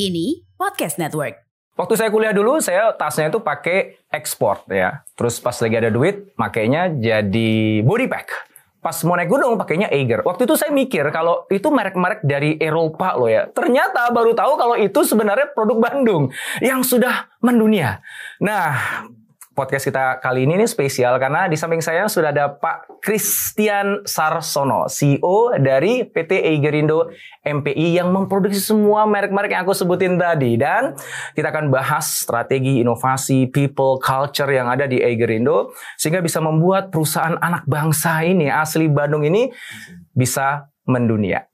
Kini Podcast Network. Waktu saya kuliah dulu, saya tasnya itu pakai ekspor ya. Terus pas lagi ada duit, makainya jadi body pack. Pas mau naik gunung pakainya Eiger. Waktu itu saya mikir kalau itu merek-merek dari Eropa loh ya. Ternyata baru tahu kalau itu sebenarnya produk Bandung yang sudah mendunia. Nah, podcast kita kali ini nih spesial karena di samping saya sudah ada Pak Christian Sarsono, CEO dari PT Eigerindo MPI yang memproduksi semua merek-merek yang aku sebutin tadi dan kita akan bahas strategi inovasi people culture yang ada di Eigerindo sehingga bisa membuat perusahaan anak bangsa ini asli Bandung ini bisa mendunia.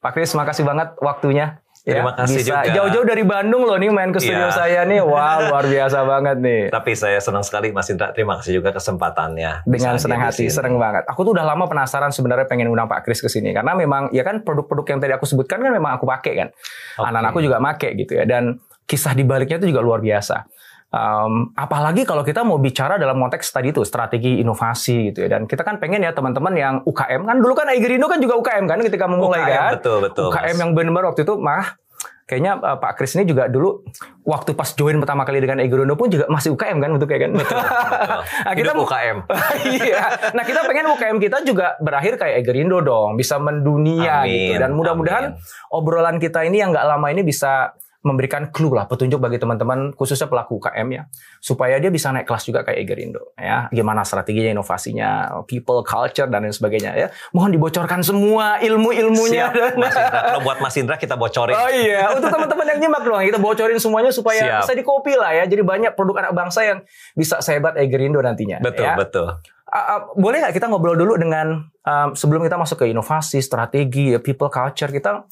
Pak Kris, makasih banget waktunya. Terima kasih bisa juga. Jauh-jauh dari Bandung loh nih main ke studio Iya. saya nih. Wah, luar biasa banget nih. Tapi saya senang sekali Mas Indra. Terima kasih juga kesempatannya. Dengan senang hati, seneng banget. Aku tuh udah lama penasaran sebenarnya pengen undang Pak Kris ke sini karena memang ya kan produk-produk yang tadi aku sebutkan kan memang aku pakai kan. Oke. Anak-anakku juga make gitu ya dan kisah di baliknya itu juga luar biasa. Um, apalagi kalau kita mau bicara dalam konteks tadi itu strategi inovasi gitu ya dan kita kan pengen ya teman-teman yang UKM kan dulu kan Aigerindo kan juga UKM kan ketika memulai UKM, kan betul, betul, UKM Mas. yang benar-benar waktu itu mah kayaknya uh, Pak Kris ini juga dulu waktu pas join pertama kali dengan Aigerindo pun juga masih UKM kan bentuknya kan Betul. nah, kita Hidup UKM. iya. Nah kita pengen UKM kita juga berakhir kayak Egerindo dong, bisa mendunia Amin, gitu. Dan mudah-mudahan obrolan kita ini yang nggak lama ini bisa memberikan clue lah, petunjuk bagi teman-teman khususnya pelaku UKM ya, supaya dia bisa naik kelas juga kayak Egerindo ya. Gimana strateginya, inovasinya, people, culture dan lain sebagainya ya. Mohon dibocorkan semua ilmu-ilmunya. Siap, Mas Indra. Kalau buat Mas Indra kita bocorin. Oh iya, untuk teman-teman yang nyimak doang, kita bocorin semuanya supaya Siap. bisa dikopi lah ya. Jadi banyak produk anak bangsa yang bisa sehebat Egerindo nantinya. Betul, ya. betul. Uh, uh, boleh nggak kita ngobrol dulu dengan um, sebelum kita masuk ke inovasi, strategi, ya, people culture kita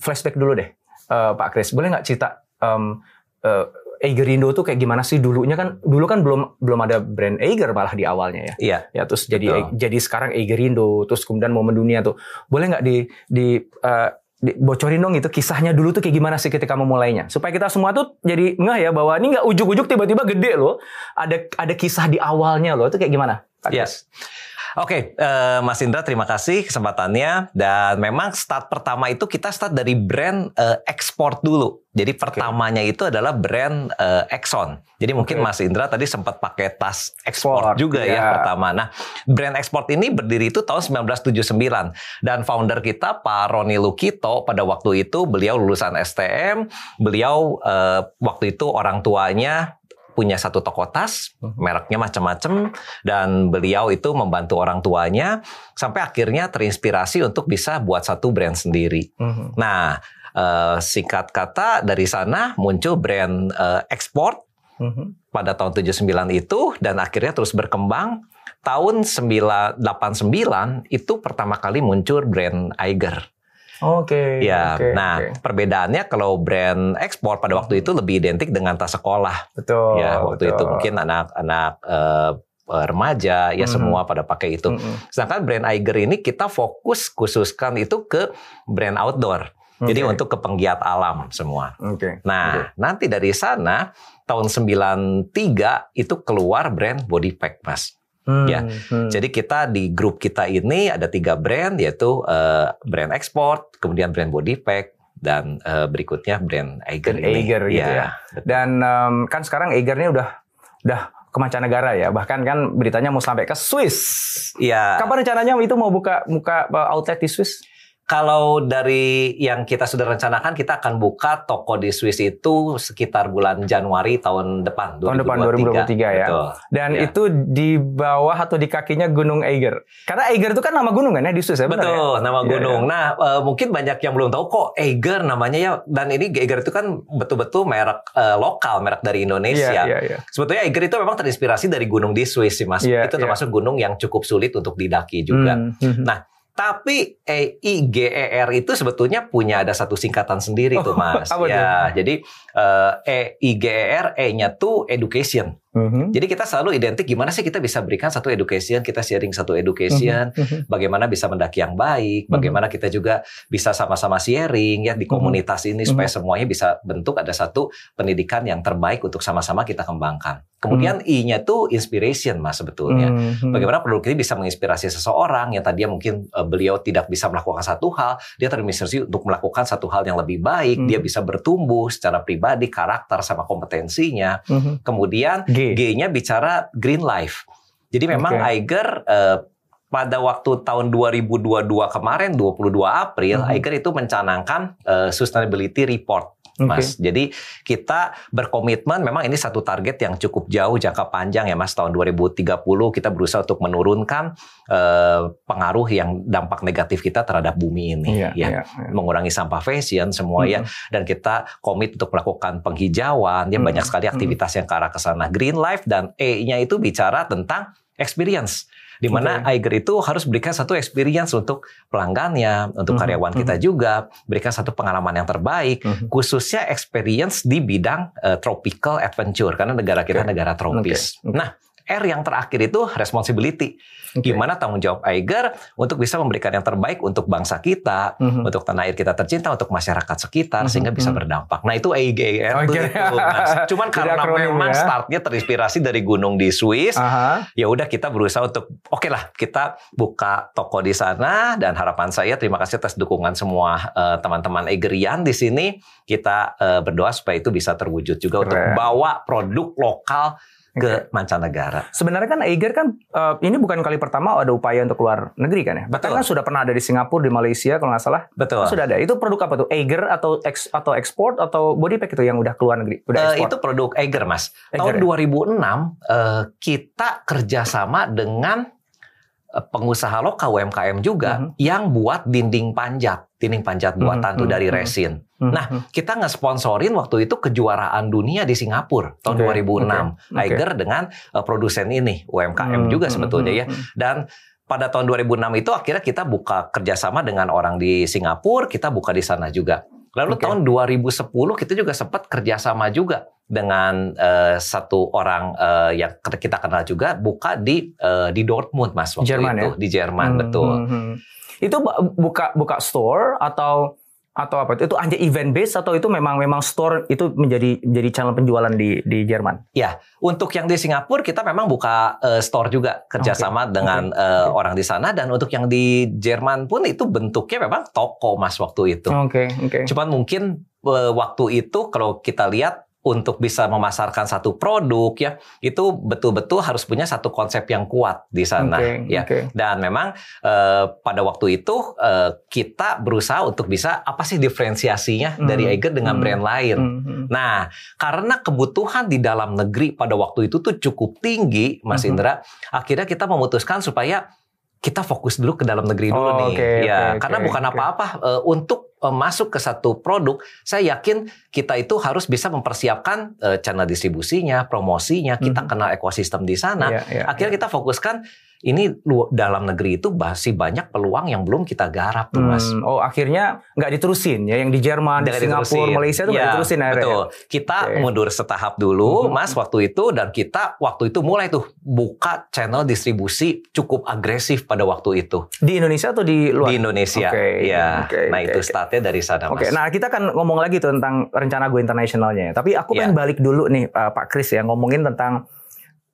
flashback dulu deh, uh, Pak Kris. Boleh nggak cerita um, uh, Eigerindo tuh kayak gimana sih dulunya kan? Dulu kan belum belum ada brand Eiger malah di awalnya ya. Iya. Ya terus jadi Betul. jadi sekarang Eigerindo, terus kemudian mau mendunia tuh. Boleh nggak di di uh, di- bocorin dong itu kisahnya dulu tuh kayak gimana sih ketika memulainya supaya kita semua tuh jadi ngeh ya bahwa ini nggak ujuk-ujuk tiba-tiba gede loh ada ada kisah di awalnya loh itu kayak gimana Pak Kris? Oke, eh, Mas Indra terima kasih kesempatannya dan memang start pertama itu kita start dari brand eh, ekspor dulu. Jadi pertamanya itu adalah brand eh, Exxon. Jadi mungkin Oke. Mas Indra tadi sempat pakai tas ekspor juga ya iya. pertama. Nah, brand ekspor ini berdiri itu tahun 1979 dan founder kita Pak Roni Lukito pada waktu itu beliau lulusan STM, beliau eh, waktu itu orang tuanya punya satu toko tas, mereknya macam-macam, dan beliau itu membantu orang tuanya sampai akhirnya terinspirasi untuk bisa buat satu brand sendiri. Mhm. Nah, eh, singkat kata dari sana muncul brand eh, ekspor Mhm. pada tahun 79 itu dan akhirnya terus berkembang. Tahun 989 itu pertama kali muncul brand Eiger. Oke. Ya, oke, nah oke. perbedaannya kalau brand ekspor pada waktu itu lebih identik dengan tas sekolah. betul. ya, waktu betul. itu mungkin anak-anak eh, remaja ya semua pada pakai itu. Mhm. Sedangkan brand Eiger ini kita fokus khususkan itu ke brand outdoor. Jadi Oke. untuk ke penggiat alam semua. Oke. Nah, nanti dari sana tahun 93 itu keluar brand body pack, Mas. Hmm, ya. hmm. Jadi kita di grup kita ini ada tiga brand yaitu eh, brand ekspor, kemudian brand body pack dan eh, berikutnya brand Eiger ini. Eiger gitu ya. betul. Dan em, kan sekarang Eiger ini udah udah ke mancanegara ya. Bahkan kan beritanya mau sampai ke Swiss. Iya. Kapan rencananya itu mau buka buka uh, outlet di Swiss? Kalau dari yang kita sudah rencanakan, kita akan buka toko di Swiss itu sekitar bulan Januari tahun depan. Tahun depan 2023 ya. Betul. Dan Ya. itu di bawah atau di kakinya Gunung Eiger. Karena Eiger itu kan nama gunung kan ya di Swiss ya, benar ya? Betul, nama Iya, gunung. Nah, eh, mungkin banyak yang belum tahu kok Eiger namanya ya. Dan ini Eiger itu kan betul-betul merek eh, lokal, merek dari Indonesia. Iya, iya, iya. Sebetulnya Eiger itu memang terinspirasi dari gunung di Swiss sih, Mas. Iya, itu iya. termasuk gunung yang cukup sulit untuk didaki juga. Hmm, hmm. Nah, Tapi EIGER itu sebetulnya punya ada satu singkatan sendiri tuh Oh, Mas. ya, jadi eh, EIGER E-nya tuh education. Mhm. Jadi kita selalu identik gimana sih kita bisa berikan satu education, kita sharing satu education, Mhm. bagaimana bisa mendaki yang baik, Mhm. bagaimana kita juga bisa sama-sama sharing ya di Mhm. komunitas ini supaya semuanya bisa bentuk ada satu pendidikan yang terbaik untuk sama-sama kita kembangkan. Kemudian I-nya tuh inspiration Mas sebetulnya. Mhm. Bagaimana produk ini bisa menginspirasi seseorang yang tadinya mungkin eh, beliau tidak bisa melakukan satu hal, dia terinspirasi untuk melakukan satu hal yang lebih baik, Hmm. dia bisa bertumbuh secara pribadi, karakter sama kompetensinya. Mhm. Kemudian G. G-nya bicara green life. Jadi memang Oke. Eiger eh, pada waktu tahun 2022 kemarin 22 April Mhm. Eiger itu mencanangkan eh, sustainability report Oke. Mas. Jadi kita berkomitmen memang ini satu target yang cukup jauh jangka panjang ya Mas tahun 2030 kita berusaha untuk menurunkan eh, pengaruh yang dampak negatif kita terhadap bumi ini Iya, ya. iya, iya. Mengurangi sampah fashion semua ya Mhm. dan kita komit untuk melakukan penghijauan ya Hmm. banyak sekali aktivitas yang ke arah ke sana green life dan E-nya itu bicara tentang experience di mana Oke. Eiger itu harus berikan satu experience untuk pelanggannya, untuk Mhm, karyawan kita juga, berikan satu pengalaman yang terbaik, Mhm. khususnya experience di bidang eh, tropical adventure karena negara kita Oke. negara tropis. Oke, oke. Nah, R yang terakhir itu responsibility. Oke. Gimana tanggung jawab Eiger untuk bisa memberikan yang terbaik untuk bangsa kita, Mhm. untuk tanah air kita tercinta, untuk masyarakat sekitar Mhm, sehingga bisa mhm. berdampak. Nah itu EIGR Oke. tuh itu, Mas. Cuman karena memang ya. startnya terinspirasi dari gunung di Swiss, Aha. ya udah kita berusaha untuk oke lah kita buka toko di sana dan harapan saya terima kasih atas dukungan semua eh, teman-teman Eigerian di sini. Kita eh, berdoa supaya itu bisa terwujud juga untuk Keren. bawa produk lokal ke mancanegara. Sebenarnya kan Eiger kan eh, ini bukan kali pertama ada upaya untuk keluar negeri kan ya. Bahkan Betul. kan sudah pernah ada di Singapura, di Malaysia kalau nggak salah. Betul. Sudah ada. Itu produk apa tuh? Eiger atau eks, atau ekspor atau body pack itu yang udah keluar negeri? Udah ekspor. itu produk Eiger, Mas. Eiger Tahun ya? 2006 eh, kita kerjasama dengan pengusaha lokal UMKM juga Mhm. yang buat dinding panjat, dinding panjat buatan Mhm, tuh mhm, dari mhm. resin. Mhm. nah, Kita nge-sponsorin waktu itu kejuaraan dunia di Singapura tahun Oke, 2006. oke, oke. Eiger dengan eh, produsen ini UMKM Hmm, juga sebetulnya ya. Dan pada tahun 2006 itu akhirnya kita buka kerjasama dengan orang di Singapura, kita buka di sana juga. Lalu Oke. tahun 2010 kita juga sempat kerjasama juga dengan eh, satu orang eh, yang kita kenal juga buka di eh, di Dortmund mas waktu Jerman itu ya? di Jerman Hmm, betul. hmm, hmm. Itu bu- buka buka store atau atau apa itu? Itu hanya event base atau itu memang memang store itu menjadi menjadi channel penjualan di di Jerman? Untuk yang di Singapura kita memang buka eh, store juga kerjasama dengan eh, oke. orang di sana dan untuk yang di Jerman pun itu bentuknya memang toko mas waktu itu. Oke, oke. Cuman mungkin eh, waktu itu kalau kita lihat untuk bisa memasarkan satu produk ya itu betul-betul harus punya satu konsep yang kuat di sana Oke, ya. oke. Dan memang eh, pada waktu itu eh, kita berusaha untuk bisa apa sih diferensiasinya Hmm, dari Eiger dengan hmm, brand lain. Hmm, hmm. Nah, karena kebutuhan di dalam negeri pada waktu itu tuh cukup tinggi, Mas Mhm. Indra, akhirnya kita memutuskan supaya kita fokus dulu ke dalam negeri dulu Oh, nih. oke, ya, oke, karena oke, bukan apa-apa eh, untuk masuk ke satu produk, saya yakin kita itu harus bisa mempersiapkan eh, channel distribusinya, promosinya, kita Mhm. kenal ekosistem di sana. Iya, iya, Akhirnya kita fokuskan ini lu- dalam negeri itu masih banyak peluang yang belum kita garap tuh, Mas. Hmm, oh akhirnya nggak diterusin ya yang di Jerman, di Singapura, diterusin. Malaysia itu nggak Ya, diterusin akhirnya. Betul. Kita Oke. mundur setahap dulu, Mhm. Mas, waktu itu dan kita waktu itu mulai tuh buka channel distribusi cukup agresif pada waktu itu Di Indonesia atau di luar? di Indonesia. Oke, Ya. oke, nah, oke, itu oke. startnya dari sana, Oke, Mas. nah kita akan ngomong lagi tuh tentang rencana gue internasionalnya. ya. Tapi aku Iya. pengen balik dulu nih uh, Pak Kris ya ngomongin tentang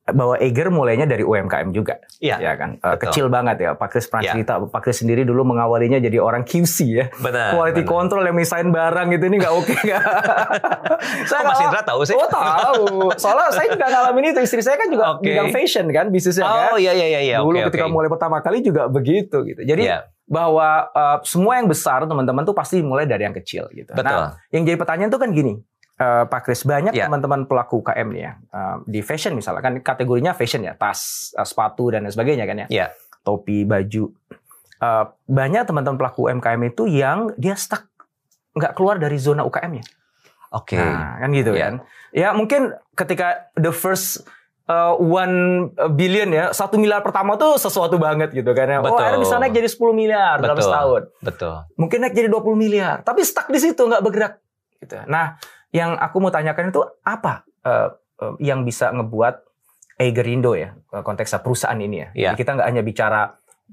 bahwa Eiger mulainya dari UMKM juga, Iya, ya kan, Eh, betul. kecil banget ya. Pak Kris pernah Iya. cerita, Pak Kris sendiri dulu mengawalinya jadi orang QC ya, Benar, quality benar. control yang misain barang gitu ini nggak oke nggak? Kok Mas Indra tahu sih? Oh tahu, soalnya saya juga ngalamin itu. Istri saya kan juga Oke. bidang fashion kan, bisnisnya kan. Oh iya iya iya. Dulu Oke, ketika oke. mulai pertama kali juga begitu gitu. Jadi Iya. bahwa uh, semua yang besar teman-teman tuh pasti mulai dari yang kecil gitu. Betul. Nah, yang jadi pertanyaan tuh kan gini. Uh, Pak Kris banyak Iya. teman-teman pelaku UKM nih ya uh, di fashion misalnya kan kategorinya fashion ya tas uh, sepatu dan lain sebagainya kan ya Iya. topi baju Uh, banyak teman-teman pelaku UMKM itu yang dia stuck nggak keluar dari zona UKM-nya Oke. Nah, kan gitu Iya. kan. Ya mungkin ketika the first uh, one billion ya, satu miliar pertama tuh sesuatu banget gitu kan. ya. Oh, akhirnya bisa naik jadi 10 miliar dalam Betul. setahun. Betul. Mungkin naik jadi 20 miliar, tapi stuck di situ nggak bergerak. Gitu. Nah, yang aku mau tanyakan itu apa uh, uh, yang bisa ngebuat Eigerindo ya konteksnya perusahaan ini ya. Jadi kita nggak hanya bicara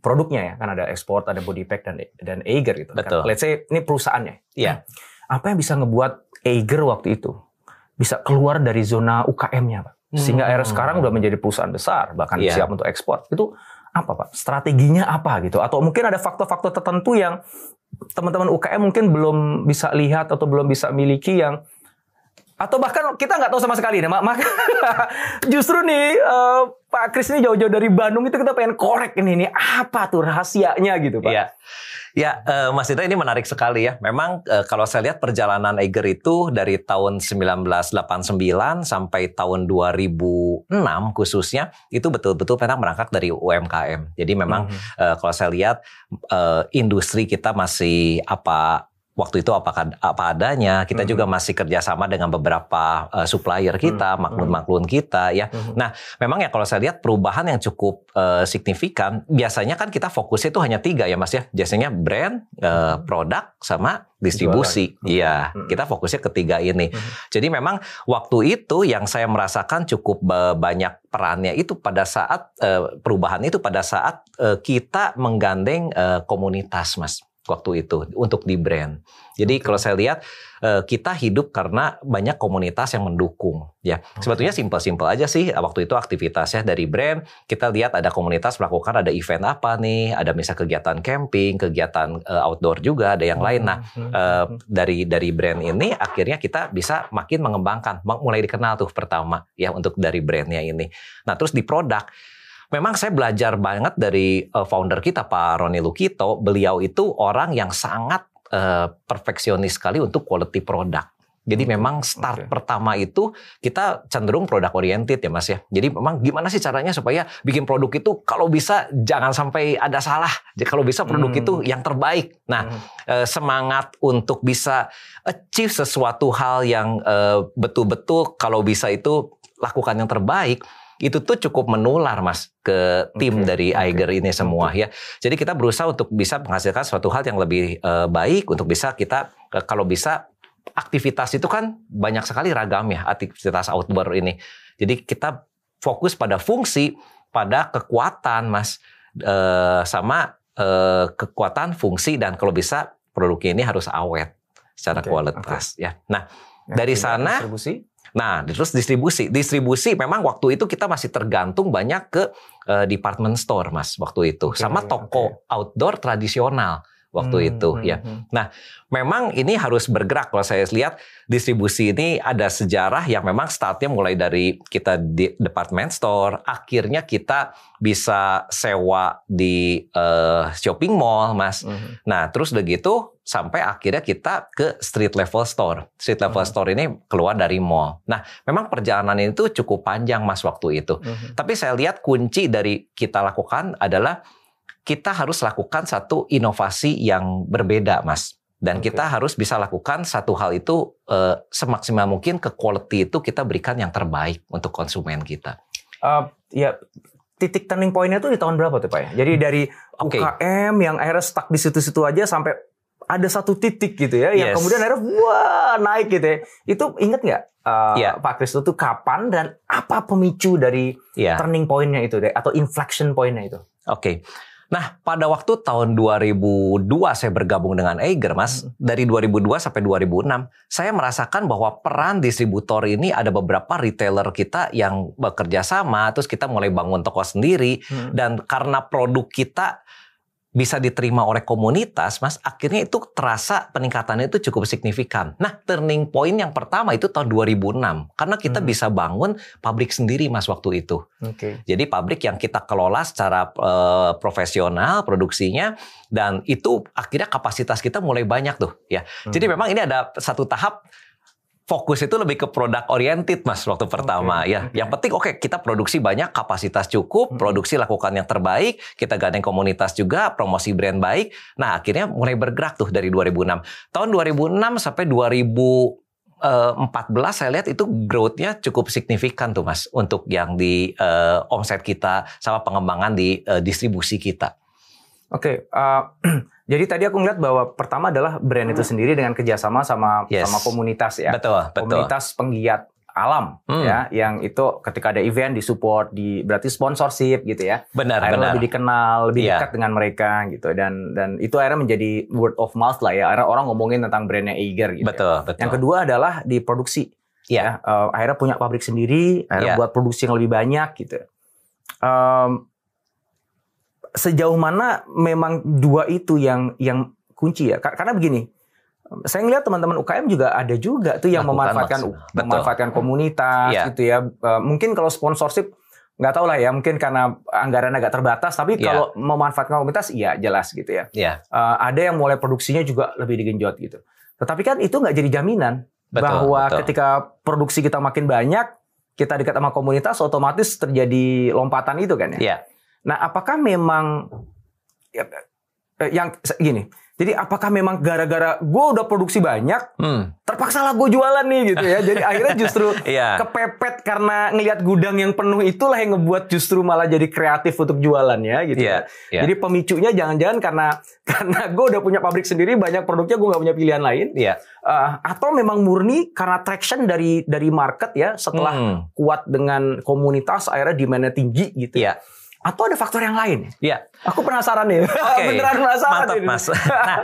produknya ya, kan ada ekspor, ada body pack dan dan Eiger gitu. Betul. Kan. Let's say ini perusahaannya. Iya. Apa yang bisa ngebuat Eiger waktu itu bisa keluar dari zona UKM-nya, Pak? Sehingga Hmm. akhirnya sekarang udah menjadi perusahaan besar, bahkan Iya. siap untuk ekspor. Itu apa, Pak? Strateginya apa gitu? Atau mungkin ada faktor-faktor tertentu yang teman-teman UKM mungkin belum bisa lihat atau belum bisa miliki yang atau bahkan kita nggak tahu sama sekali nih, mak. Maka justru nih eh, Pak Kris ini jauh-jauh dari Bandung itu kita pengen korek ini, ini apa tuh rahasianya gitu, Pak? Iya. Ya, eh, Mas Indra ini menarik sekali ya. Memang eh, kalau saya lihat perjalanan Eiger itu dari tahun 1989 sampai tahun 2006 khususnya itu betul-betul memang berangkat dari UMKM. Jadi memang Mhm. eh, kalau saya lihat eh, industri kita masih apa waktu itu apa apa adanya. Kita Mhm. juga masih kerjasama dengan beberapa eh, supplier kita, Mhm. maklun-maklun kita ya. Mhm. Nah, memang ya kalau saya lihat perubahan yang cukup eh, signifikan, biasanya kan kita fokusnya itu hanya tiga ya mas ya. Biasanya brand, eh, produk, sama distribusi. Jualan. Iya, Mhm. kita fokusnya ketiga ini. Mhm. Jadi memang waktu itu yang saya merasakan cukup banyak perannya itu pada saat eh, perubahan itu pada saat eh, kita menggandeng eh, komunitas mas waktu itu untuk di brand. Jadi Oke. kalau saya lihat eh, kita hidup karena banyak komunitas yang mendukung ya. Sebetulnya simpel-simpel aja sih waktu itu aktivitasnya dari brand kita lihat ada komunitas melakukan ada event apa nih, ada misal kegiatan camping, kegiatan eh, outdoor juga, ada yang lain. Nah, Mhm. eh, dari dari brand ini akhirnya kita bisa makin mengembangkan, mulai dikenal tuh pertama ya untuk dari brandnya ini. Nah terus di produk, memang saya belajar banget dari eh, founder kita Pak Roni Lukito, beliau itu orang yang sangat eh, perfeksionis sekali untuk quality produk. Jadi Oke, memang start oke. pertama itu kita cenderung produk oriented ya Mas ya. Jadi memang gimana sih caranya supaya bikin produk itu kalau bisa jangan sampai ada salah. Jadi kalau bisa produk Hmm. itu yang terbaik. Nah, Mhm. eh, semangat untuk bisa achieve sesuatu hal yang eh, betul-betul kalau bisa itu lakukan yang terbaik itu tuh cukup menular mas ke tim Oke, dari oke, Eiger ini semua ya. Jadi kita berusaha untuk bisa menghasilkan suatu hal yang lebih eh, baik untuk bisa kita eh, kalau bisa aktivitas itu kan banyak sekali ragam ya aktivitas outdoor ini. Jadi kita fokus pada fungsi, pada kekuatan mas eh, sama kekuatan fungsi dan kalau bisa produknya ini harus awet secara Oke, kualitas ya. Nah, Ya, dari sana, distribusi. Nah, terus distribusi. Distribusi memang waktu itu kita masih tergantung banyak ke eh, department store, Mas, waktu itu. Oke, Sama toko outdoor tradisional waktu Hmm, itu, hmm, ya. hmm. Memang ini harus bergerak. Kalau saya lihat distribusi ini ada sejarah yang memang startnya mulai dari kita di department store, akhirnya kita bisa sewa di eh, shopping mall, Mas. Mhm. Nah, terus udah gitu sampai akhirnya kita ke street level store. Street level Hmm. store ini keluar dari mall. Nah, memang perjalanan itu cukup panjang Mas waktu itu. Mhm. Tapi saya lihat kunci dari kita lakukan adalah kita harus lakukan satu inovasi yang berbeda, Mas. Dan Oke. kita harus bisa lakukan satu hal itu eh, semaksimal mungkin ke quality itu kita berikan yang terbaik untuk konsumen kita. Uh, ya titik turning point-nya tuh di tahun berapa tuh Pak ya? Jadi dari Oke. UKM yang akhirnya stuck di situ-situ aja sampai ada satu titik gitu ya, yang Yes. kemudian akhirnya wah naik gitu ya. Itu inget nggak uh, Iya. Pak Kris itu kapan dan apa pemicu dari Iya. turning point-nya itu deh, atau inflection point-nya itu? Oke. Nah, pada waktu tahun 2002 saya bergabung dengan Eiger, Mas. Hmm. Dari 2002 sampai 2006, saya merasakan bahwa peran distributor ini ada beberapa retailer kita yang bekerja sama, terus kita mulai bangun toko sendiri Hmm. dan karena produk kita bisa diterima oleh komunitas, Mas, akhirnya itu terasa peningkatannya itu cukup signifikan. Nah, turning point yang pertama itu tahun 2006 karena kita Hmm. bisa bangun pabrik sendiri, Mas, waktu itu. Oke. Jadi pabrik yang kita kelola secara eh, profesional produksinya dan itu akhirnya kapasitas kita mulai banyak tuh ya. Jadi Hmm. memang ini ada satu tahap fokus itu lebih ke produk oriented mas waktu pertama Oke, ya. oke. Yang penting oke kita produksi banyak kapasitas cukup, Hmm. produksi lakukan yang terbaik, kita gandeng komunitas juga, promosi brand baik. Nah akhirnya mulai bergerak tuh dari 2006. Tahun 2006 sampai 2014 saya lihat itu growth-nya cukup signifikan tuh mas untuk yang di eh, omset kita sama pengembangan di eh, distribusi kita. Oke, eh, jadi tadi aku ngeliat bahwa pertama adalah brand itu sendiri dengan kerjasama sama Yes. sama komunitas ya, Betul, betul. komunitas penggiat alam Hmm. ya, yang itu ketika ada event disupport, di berarti sponsorship gitu ya, Benar, akhirnya benar. lebih dikenal, lebih Iya. dekat dengan mereka gitu dan dan itu akhirnya menjadi word of mouth lah ya, akhirnya orang ngomongin tentang brandnya Eiger gitu. ya. Betul, betul. Yang kedua adalah di produksi. Iya. Ya, eh, akhirnya punya pabrik sendiri, akhirnya Iya. buat produksi yang lebih banyak gitu. Em, sejauh mana memang dua itu yang yang kunci ya? Ka- Karena begini, saya ngeliat teman-teman UKM juga ada juga tuh yang Lakukan memanfaatkan. Betul. memanfaatkan komunitas Iya. gitu ya. Eh, mungkin kalau sponsorship nggak tahu lah ya, mungkin karena anggaran agak terbatas. Tapi Iya. kalau memanfaatkan komunitas, iya jelas gitu ya. Iya, Eh, ada yang mulai produksinya juga lebih digenjot gitu. Tetapi kan itu nggak jadi jaminan Betul, bahwa betul. ketika produksi kita makin banyak, kita dekat sama komunitas, otomatis terjadi lompatan itu kan ya. iya. Nah, apakah memang ya, eh, yang gini? Jadi apakah memang gara-gara gue udah produksi banyak, Hmm, terpaksa lah gue jualan nih gitu ya. Jadi akhirnya justru iya. kepepet karena ngelihat gudang yang penuh itulah yang ngebuat justru malah jadi kreatif untuk jualannya gitu Iya, ya. iya. Jadi pemicunya jangan-jangan karena karena gue udah punya pabrik sendiri banyak produknya gue nggak punya pilihan lain Iya. Eh, atau memang murni karena traction dari dari market ya setelah Hmm, kuat dengan komunitas akhirnya demandnya tinggi gitu Iya. Atau ada faktor yang lain Iya. aku penasaran nih Oke, beneran penasaran Mantap, ini. Mas. Nah,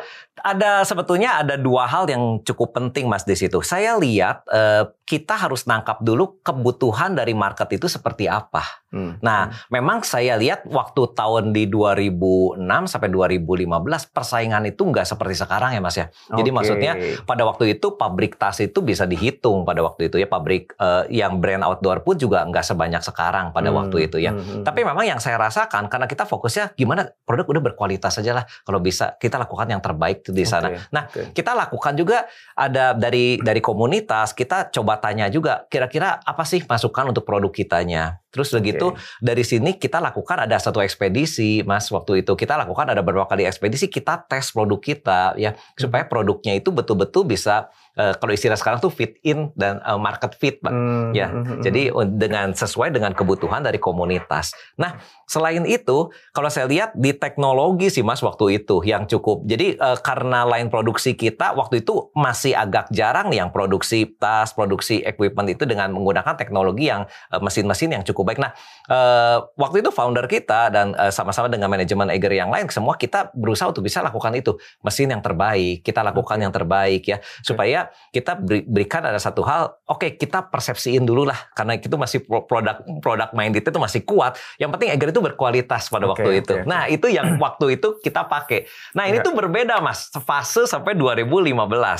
ada sebetulnya ada dua hal yang cukup penting, Mas, di situ. Saya lihat eh, kita harus nangkap dulu kebutuhan dari market itu seperti apa. Hmm. Nah, memang saya lihat waktu tahun di 2006 sampai 2015 persaingan itu nggak seperti sekarang ya, Mas ya. Jadi maksudnya pada waktu itu pabrik tas itu bisa dihitung pada waktu itu ya pabrik eh, yang brand outdoor pun juga nggak sebanyak sekarang pada Hmm, waktu itu ya. hmm, hmm. Tapi memang yang saya rasakan karena kita fokusnya gimana produk udah berkualitas aja lah kalau bisa kita lakukan yang terbaik di sana. Oke, Nah, oke. kita lakukan juga ada dari dari komunitas kita coba tanya juga kira-kira apa sih masukan untuk produk kitanya. Terus begitu dari sini kita lakukan ada satu ekspedisi, Mas. Waktu itu kita lakukan ada beberapa kali ekspedisi kita tes produk kita ya supaya produknya itu betul-betul bisa eh, kalau istilah sekarang tuh fit in dan eh, market fit, Pak. Hmm, Ya, hmm, hmm, Jadi uh, dengan sesuai dengan kebutuhan dari komunitas. Nah, selain itu, kalau saya lihat di teknologi sih Mas waktu itu yang cukup. Jadi eh, karena line produksi kita waktu itu masih agak jarang nih yang produksi tas, produksi equipment itu dengan menggunakan teknologi yang eh, mesin-mesin yang cukup baik. Nah, eh, waktu itu founder kita dan eh, sama-sama dengan manajemen Eiger yang lain semua kita berusaha untuk bisa lakukan itu mesin yang terbaik. Kita lakukan yang terbaik ya supaya kita beri- berikan ada satu hal. Oke, kita persepsiin dulu lah karena itu masih pro- produk produk minded itu masih kuat. Yang penting Eiger itu berkualitas pada Oke, waktu itu. oke. Nah, itu yang waktu itu kita pakai. Nah, ini Ya. tuh berbeda Mas. Fase sampai 2015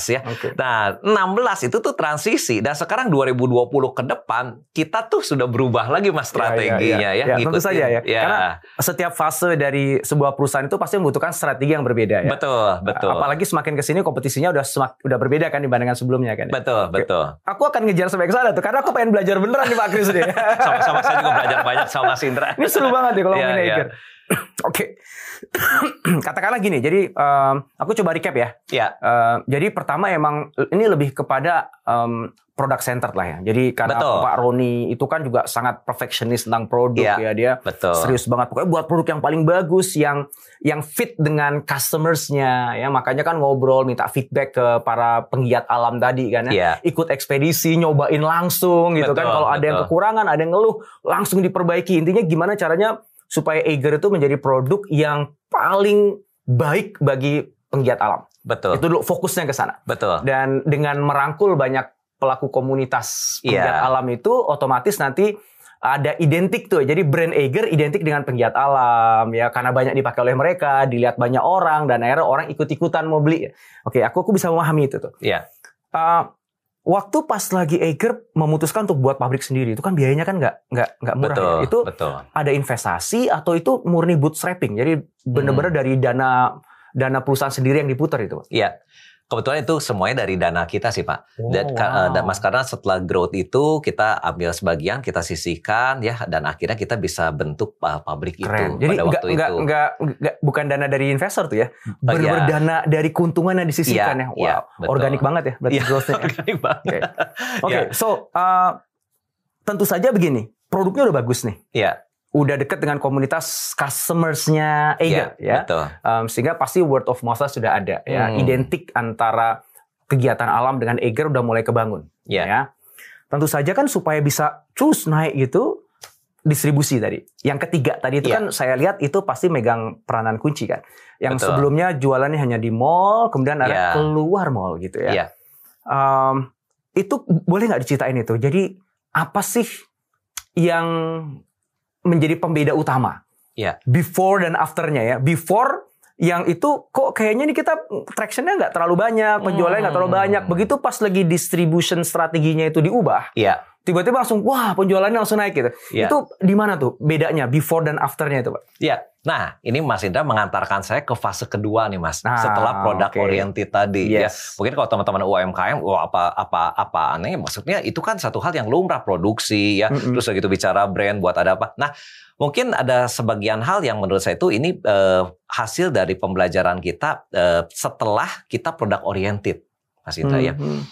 ya. Oke. Nah, 16 itu tuh transisi dan sekarang 2020 ke depan kita tuh sudah berubah lagi Mas strateginya ya. Ya, tentu ngikutin. saja ya. Ya. Karena setiap fase dari sebuah perusahaan itu pasti membutuhkan strategi yang berbeda ya. Betul, betul. Apalagi semakin ke sini kompetisinya udah semak, udah berbeda kan dibandingkan sebelumnya kan. ya. Betul, betul. Aku akan ngejar sampai ke sana tuh karena aku pengen belajar beneran nih Pak Kris nih. Sama-sama saya juga belajar banyak sama Mas Indra. Ini seru banget nih kalau Iya, ngomongin iya. Eiger. Oke. Katakanlah gini, jadi em, aku coba recap ya. Ya, Eh, jadi pertama emang ini lebih kepada em, product centered lah ya. Jadi karena Betul. Pak Roni itu kan juga sangat perfectionist tentang produk Iya, ya dia betul. serius banget pokoknya buat produk yang paling bagus yang yang fit dengan customersnya ya makanya kan ngobrol minta feedback ke para penggiat alam tadi kan ya Iya. ikut ekspedisi nyobain langsung gitu kan Betul, kalau ada yang kekurangan ada yang ngeluh langsung diperbaiki intinya gimana caranya supaya Eiger itu menjadi produk yang paling baik bagi penggiat alam. Betul. Itu dulu fokusnya ke sana. Betul. Dan dengan merangkul banyak pelaku komunitas penggiat Iya. alam itu otomatis nanti ada identik tuh. Jadi brand Eiger identik dengan penggiat alam ya karena banyak dipakai oleh mereka, dilihat banyak orang dan akhirnya orang ikut-ikutan mau beli. Oke, aku aku bisa memahami itu tuh. Iya. Uh, waktu pas lagi Eiger memutuskan untuk buat pabrik sendiri itu kan biayanya kan nggak nggak nggak murah Betul. ya. Itu betul. ada investasi atau itu murni bootstrapping. Jadi benar-benar Hmm. dari dana dana perusahaan sendiri yang diputar itu. Iya. Kebetulan itu semuanya dari dana kita sih Pak. Dan, Oh, wow. eh, dan Mas karena setelah growth itu kita ambil sebagian, kita sisihkan ya, dan akhirnya kita bisa bentuk uh, pabrik Keren. itu Jadi pada nggak waktu nggak itu. nggak nggak bukan dana dari investor tuh ya. Oh, Benar-benar iya. dana dari keuntungan yang disisihkan Iya, ya. Wow. iya, betul. Organik banget ya berarti Iya, growth-nya. ya. banget. Oke. Oke, Iya. so uh, tentu saja begini, produknya udah bagus nih. Iya, Udah deket dengan komunitas customers-nya Eiger iya, ya. betul. Um, sehingga pasti word of mouth sudah ada ya. Hmm. Identik antara kegiatan alam dengan Eiger udah mulai kebangun. Iya. Ya. Tentu saja kan supaya bisa cus naik gitu distribusi tadi. Yang ketiga tadi itu Iya. kan saya lihat itu pasti megang peranan kunci kan. Yang Betul. sebelumnya jualannya hanya di mall, kemudian ada Iya. keluar mall gitu ya. Iya. Um, itu boleh nggak diceritain itu? Jadi apa sih yang menjadi pembeda utama? Iya. Before dan afternya ya. Before yang itu kok kayaknya nih kita tractionnya nggak terlalu banyak, penjualannya nggak terlalu Hmm. banyak. Begitu pas lagi distribution strateginya itu diubah, Iya. Tiba-tiba langsung wah penjualannya langsung naik gitu. Iya. Itu di mana tuh bedanya before dan afternya itu, Pak? Iya. Nah, ini Mas Indra mengantarkan saya ke fase kedua nih, Mas. Nah, setelah produk oke. oriented tadi. Ya, Yes. mungkin kalau teman-teman UMKM, wah apa apa apa aneh. Maksudnya itu kan satu hal yang lumrah produksi ya. Mm-mm. Terus begitu bicara brand buat ada apa. Nah, mungkin ada sebagian hal yang menurut saya itu ini eh, hasil dari pembelajaran kita eh, setelah kita produk oriented, Mas Indra ya. Hmm.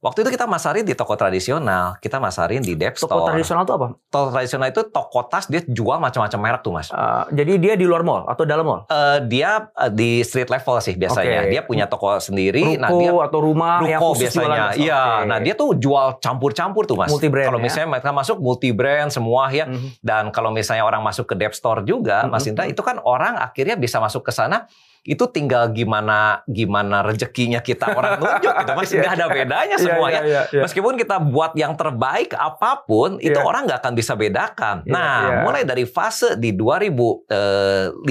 Waktu itu kita masarin di toko tradisional, kita masarin di Dep Toko Store. tradisional itu apa? Toko tradisional itu toko tas dia jual macam-macam merek tuh, Mas. Uh, jadi dia di luar mall atau dalam mall? Eh, dia eh, di street level sih biasanya. Oke. Dia punya toko sendiri. Ruko nah dia atau rumah yang ruko khusus biasanya. Iya. Oke. Nah dia tuh jual campur-campur tuh mas. Multi-brand Kalau ya? misalnya mereka masuk multi brand semua ya. Mhm. Dan kalau misalnya orang masuk ke Dep Store juga, Mas Mhm. Indra, itu kan orang akhirnya bisa masuk ke sana. Itu tinggal gimana gimana rezekinya kita orang nunjuk gitu mas. Iya. Nggak ada bedanya Iya, semua iya, ya. iya, iya. Meskipun kita buat yang terbaik apa pun, itu Iya. orang nggak akan bisa bedakan. Iya, nah, iya. mulai dari fase di 2015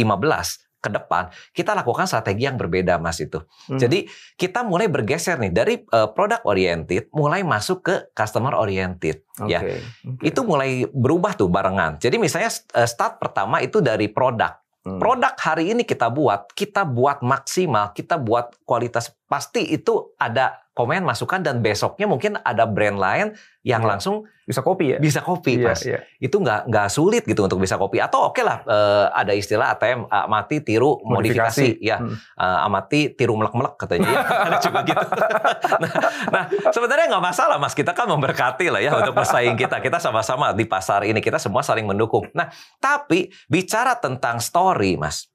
ke depan, kita lakukan strategi yang berbeda, Mas itu. Hmm. Jadi kita mulai bergeser nih dari eh, product oriented, mulai masuk ke customer oriented. Oke. Ya, Oke. itu mulai berubah tuh barengan. Jadi misalnya eh, start pertama itu dari produk. Hmm. Produk hari ini kita buat, kita buat maksimal, kita buat kualitas pasti itu ada komen masukan dan besoknya mungkin ada brand lain yang Iya. langsung bisa kopi ya? bisa copy Iya, mas. iya. Itu nggak nggak sulit gitu untuk bisa copy atau oke lah eh, ada istilah ATM amati tiru modifikasi, ya Hmm. Eh, amati tiru melek-melek katanya ya. ada juga gitu. nah, nah, sebenarnya nggak masalah mas kita kan memberkati lah ya untuk pesaing kita kita sama-sama di pasar ini kita semua saling mendukung. Nah tapi bicara tentang story mas,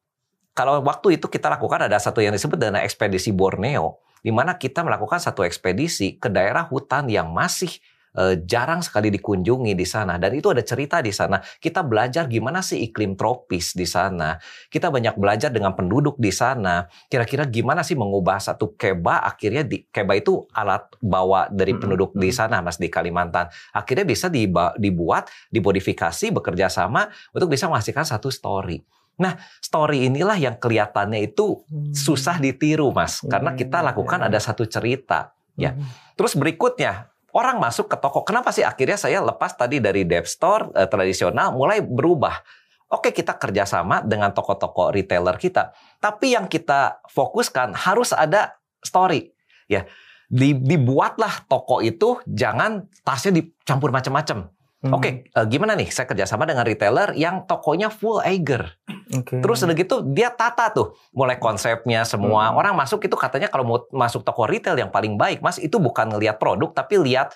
kalau waktu itu kita lakukan ada satu yang disebut dana ekspedisi Borneo, di mana kita melakukan satu ekspedisi ke daerah hutan yang masih eh, jarang sekali dikunjungi di sana dan itu ada cerita di sana. Kita belajar gimana sih iklim tropis di sana. Kita banyak belajar dengan penduduk di sana. Kira-kira gimana sih mengubah satu keba akhirnya di keba itu alat bawa dari penduduk di sana Mas di Kalimantan. Akhirnya bisa dibuat, dimodifikasi, bekerja sama untuk bisa menghasilkan satu story. Nah, story inilah yang kelihatannya itu susah ditiru, Mas, karena kita Hmm, lakukan ya. ada satu cerita. ya. Hmm. Terus berikutnya, orang masuk ke toko. Kenapa sih akhirnya saya lepas tadi dari dev store eh, tradisional mulai berubah? Oke, kita kerjasama dengan toko-toko retailer kita, tapi yang kita fokuskan harus ada story. Ya, Di- dibuatlah toko itu jangan tasnya dicampur macam-macam. Hmm. Oke, eh, gimana nih? Saya kerjasama dengan retailer yang tokonya full Eiger. Oke. Terus udah gitu dia tata tuh, mulai konsepnya semua. Hmm. Orang masuk itu katanya kalau mau masuk toko retail yang paling baik, Mas, itu bukan ngelihat produk tapi lihat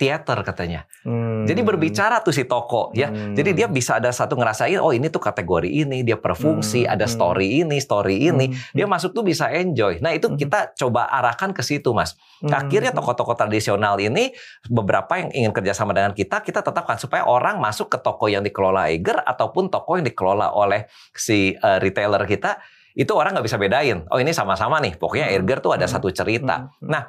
teater katanya. Hmm. Jadi berbicara tuh si toko ya. Hmm. Jadi dia bisa ada satu ngerasain oh ini tuh kategori ini, dia berfungsi, Hmm, ada hmm. story ini, story ini. Hmm, Dia masuk tuh bisa enjoy. Nah, itu kita coba arahkan ke situ, Mas. Hmm. Akhirnya toko-toko tradisional ini beberapa yang ingin kerjasama dengan kita, kita tetapkan supaya orang masuk ke toko yang dikelola Eiger ataupun toko yang dikelola oleh si eh, retailer kita itu orang nggak bisa bedain. Oh ini sama-sama nih. Pokoknya. Eiger tuh ada satu cerita. Nah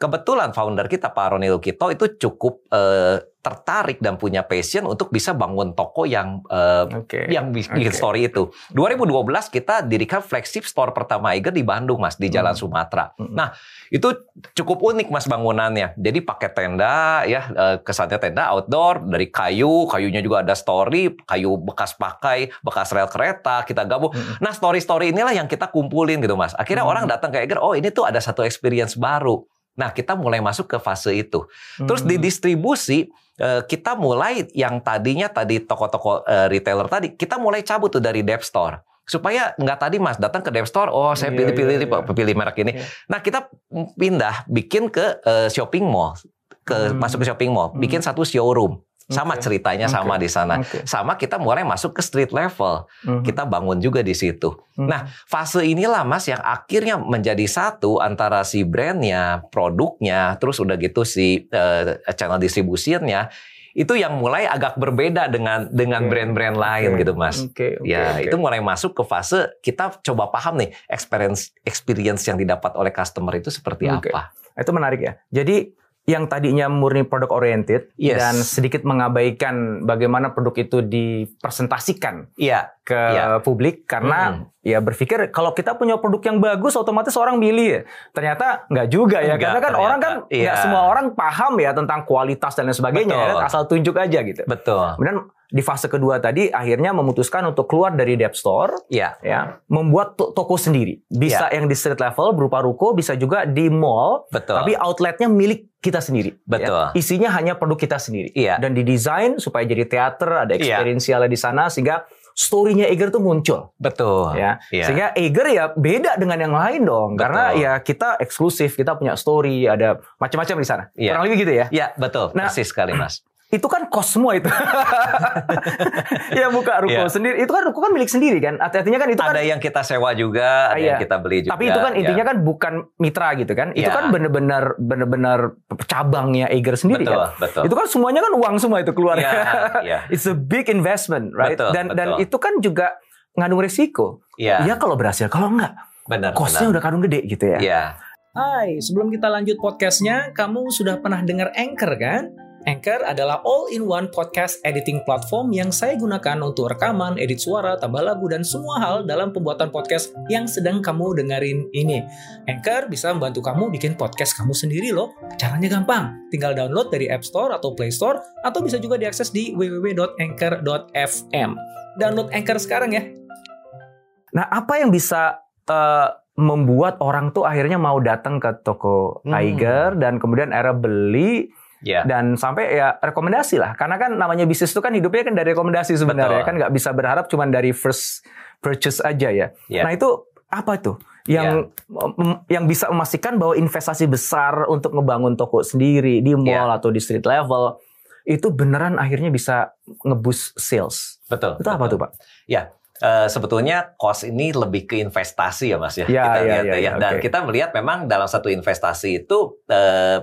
kebetulan founder kita Pak Roni Lukito itu cukup eh, tertarik dan punya passion untuk bisa bangun toko yang eh, Oke. yang bi- bikin Oke. story itu. 2012 kita dirikan flagship store pertama Eiger di Bandung, Mas, di Jalan Hmm. Sumatera. Hmm. Nah, itu cukup unik Mas bangunannya. Jadi pakai tenda ya, eh, kesannya tenda outdoor dari kayu, kayunya juga ada story, kayu bekas pakai, bekas rel kereta, kita gabung. Hmm. Nah, story-story inilah yang kita kumpulin gitu, Mas. Akhirnya Hmm. orang datang ke Eiger, oh ini tuh ada satu experience baru. Nah, kita mulai masuk ke fase itu. Terus di Hmm. distribusi eh, kita mulai yang tadinya tadi toko-toko eh, retailer tadi kita mulai cabut tuh dari Dep Store supaya nggak tadi mas datang ke Dep Store oh saya Iya, pilih-pilih iya, pilih, iya. pilih merek ini. Iya. Nah kita pindah bikin ke eh, shopping mall ke Hmm. masuk ke shopping mall Hmm. bikin satu showroom sama Oke. ceritanya sama Oke. di sana. Oke. Sama kita mulai masuk ke street level. Hmm. Kita bangun juga di situ. Hmm. Nah, fase inilah Mas yang akhirnya menjadi satu antara si brandnya, produknya, terus udah gitu si eh, channel distribusinya itu yang mulai agak berbeda dengan dengan brand-brand lain Oke. gitu Mas. Oke, oke, ya, oke. itu mulai masuk ke fase kita coba paham nih experience experience yang didapat oleh customer itu seperti Oke. apa. Itu menarik ya. Jadi yang tadinya murni product oriented Yes. dan sedikit mengabaikan bagaimana produk itu dipresentasikan Iya, ke Iya. publik karena Hmm. ya berpikir kalau kita punya produk yang bagus otomatis orang milih ya. Ternyata nggak juga ya Nggak, karena kan ternyata. orang kan nggak Iya. semua orang paham ya tentang kualitas dan lain sebagainya Betul. ya, asal tunjuk aja gitu. betul. Kemudian di fase kedua tadi akhirnya memutuskan untuk keluar dari Dep Store Iya, ya, membuat to- toko sendiri. Bisa yang di street level berupa ruko, bisa juga di mall, betul. tapi outletnya milik kita sendiri. Betul. ya. Isinya hanya produk kita sendiri. Iya. Dan didesain supaya jadi teater, ada Iya. experientialnya di sana sehingga story-nya Eiger tuh muncul. betul. Ya, Iya. sehingga Eiger ya beda dengan yang lain dong, Betul. karena ya kita eksklusif, kita punya story, ada macam-macam di sana. Iya. Kurang lebih gitu ya. Iya, betul. Nah, Persis sekali, Mas. Itu kan kos semua itu. ya buka ruko Iya. sendiri, itu kan ruko kan milik sendiri kan. Artinya kan itu kan ada yang kita sewa juga, ada Iya. yang kita beli juga. Tapi itu kan ya. intinya kan bukan mitra gitu kan. Itu Iya. kan bener-bener bener-bener cabangnya Eiger sendiri betul, kan. betul. Itu kan semuanya kan uang semua itu keluar. Iya, iya. It's a big investment, right? Betul, dan dan betul. itu kan juga ngandung resiko. Iya, Iya kalau berhasil, kalau enggak benar. kosnya benar. udah kadung gede gitu ya. Iya. Hai, sebelum kita lanjut podcastnya, kamu sudah pernah dengar Anchor kan? Anchor adalah all-in-one podcast editing platform yang saya gunakan untuk rekaman, edit suara, tambah lagu, dan semua hal dalam pembuatan podcast yang sedang kamu dengerin ini. Anchor bisa membantu kamu bikin podcast kamu sendiri loh. Caranya gampang, tinggal download dari App Store atau Play Store, atau bisa juga diakses di www.anchor.fm. Download Anchor sekarang ya. Nah, apa yang bisa eh, membuat orang tuh akhirnya mau datang ke toko Hmm. Eiger dan kemudian era beli Iya. dan sampai ya rekomendasi lah karena kan namanya bisnis itu kan hidupnya kan dari rekomendasi sebenarnya Betul. kan nggak bisa berharap cuma dari first purchase aja ya Iya. nah itu apa tuh yang mem- yang bisa memastikan bahwa investasi besar untuk ngebangun toko sendiri di mall atau di street level itu beneran akhirnya bisa ngeboost sales Betul. itu apa tuh pak Eh, sebetulnya cost ini lebih ke investasi ya Mas ya. Ya, kita ya, lihat ya, ya. ya, Dan oke. kita melihat memang dalam satu investasi itu eh,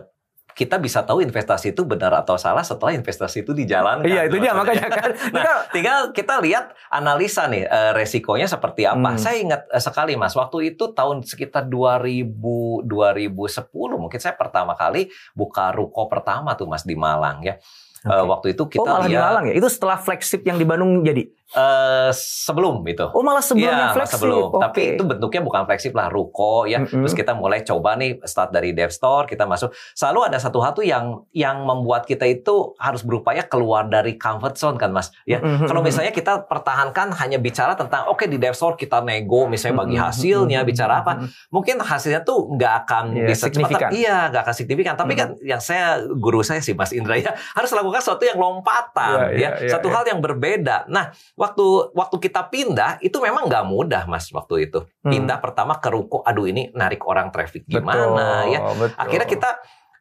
kita bisa tahu investasi itu benar atau salah setelah investasi itu dijalankan. iya itu dia Maksudnya. makanya kan Nah, tinggal kita lihat analisa nih eh, resikonya seperti apa. Hmm. Saya ingat eh, sekali Mas, waktu itu tahun sekitar 2000 2010 mungkin saya pertama kali buka ruko pertama tuh Mas di Malang ya. Eh, Oke. waktu itu oh kita di lihat Malang ya itu setelah flagship yang di Bandung jadi eh, sebelum itu. oh malah sebelumnya Iya, flagship sebelum. Oke. Tapi itu bentuknya bukan flagship lah, ruko ya. Mm-mm. Terus kita mulai coba nih start dari dev store, kita masuk. Selalu ada satu hal tuh yang yang membuat kita itu harus berupaya keluar dari comfort zone kan, Mas. Ya. Mhm. Kalau misalnya kita pertahankan hanya bicara tentang oke di dev store kita nego misalnya bagi Mhm. hasilnya, Mhm. bicara apa, mungkin hasilnya tuh nggak akan Iya, bisa cepat. signifikan. Iya, nggak akan signifikan. Tapi Mhm. kan yang saya guru saya sih Mas Indra ya harus lakukan sesuatu yang lompatan, Iya, ya, iya, iya, satu iya. hal yang berbeda. Nah, waktu waktu kita pindah itu memang nggak mudah Mas waktu itu. Hmm. Pindah pertama ke ruko, aduh ini narik orang traffic gimana Betul, ya. betul. Akhirnya kita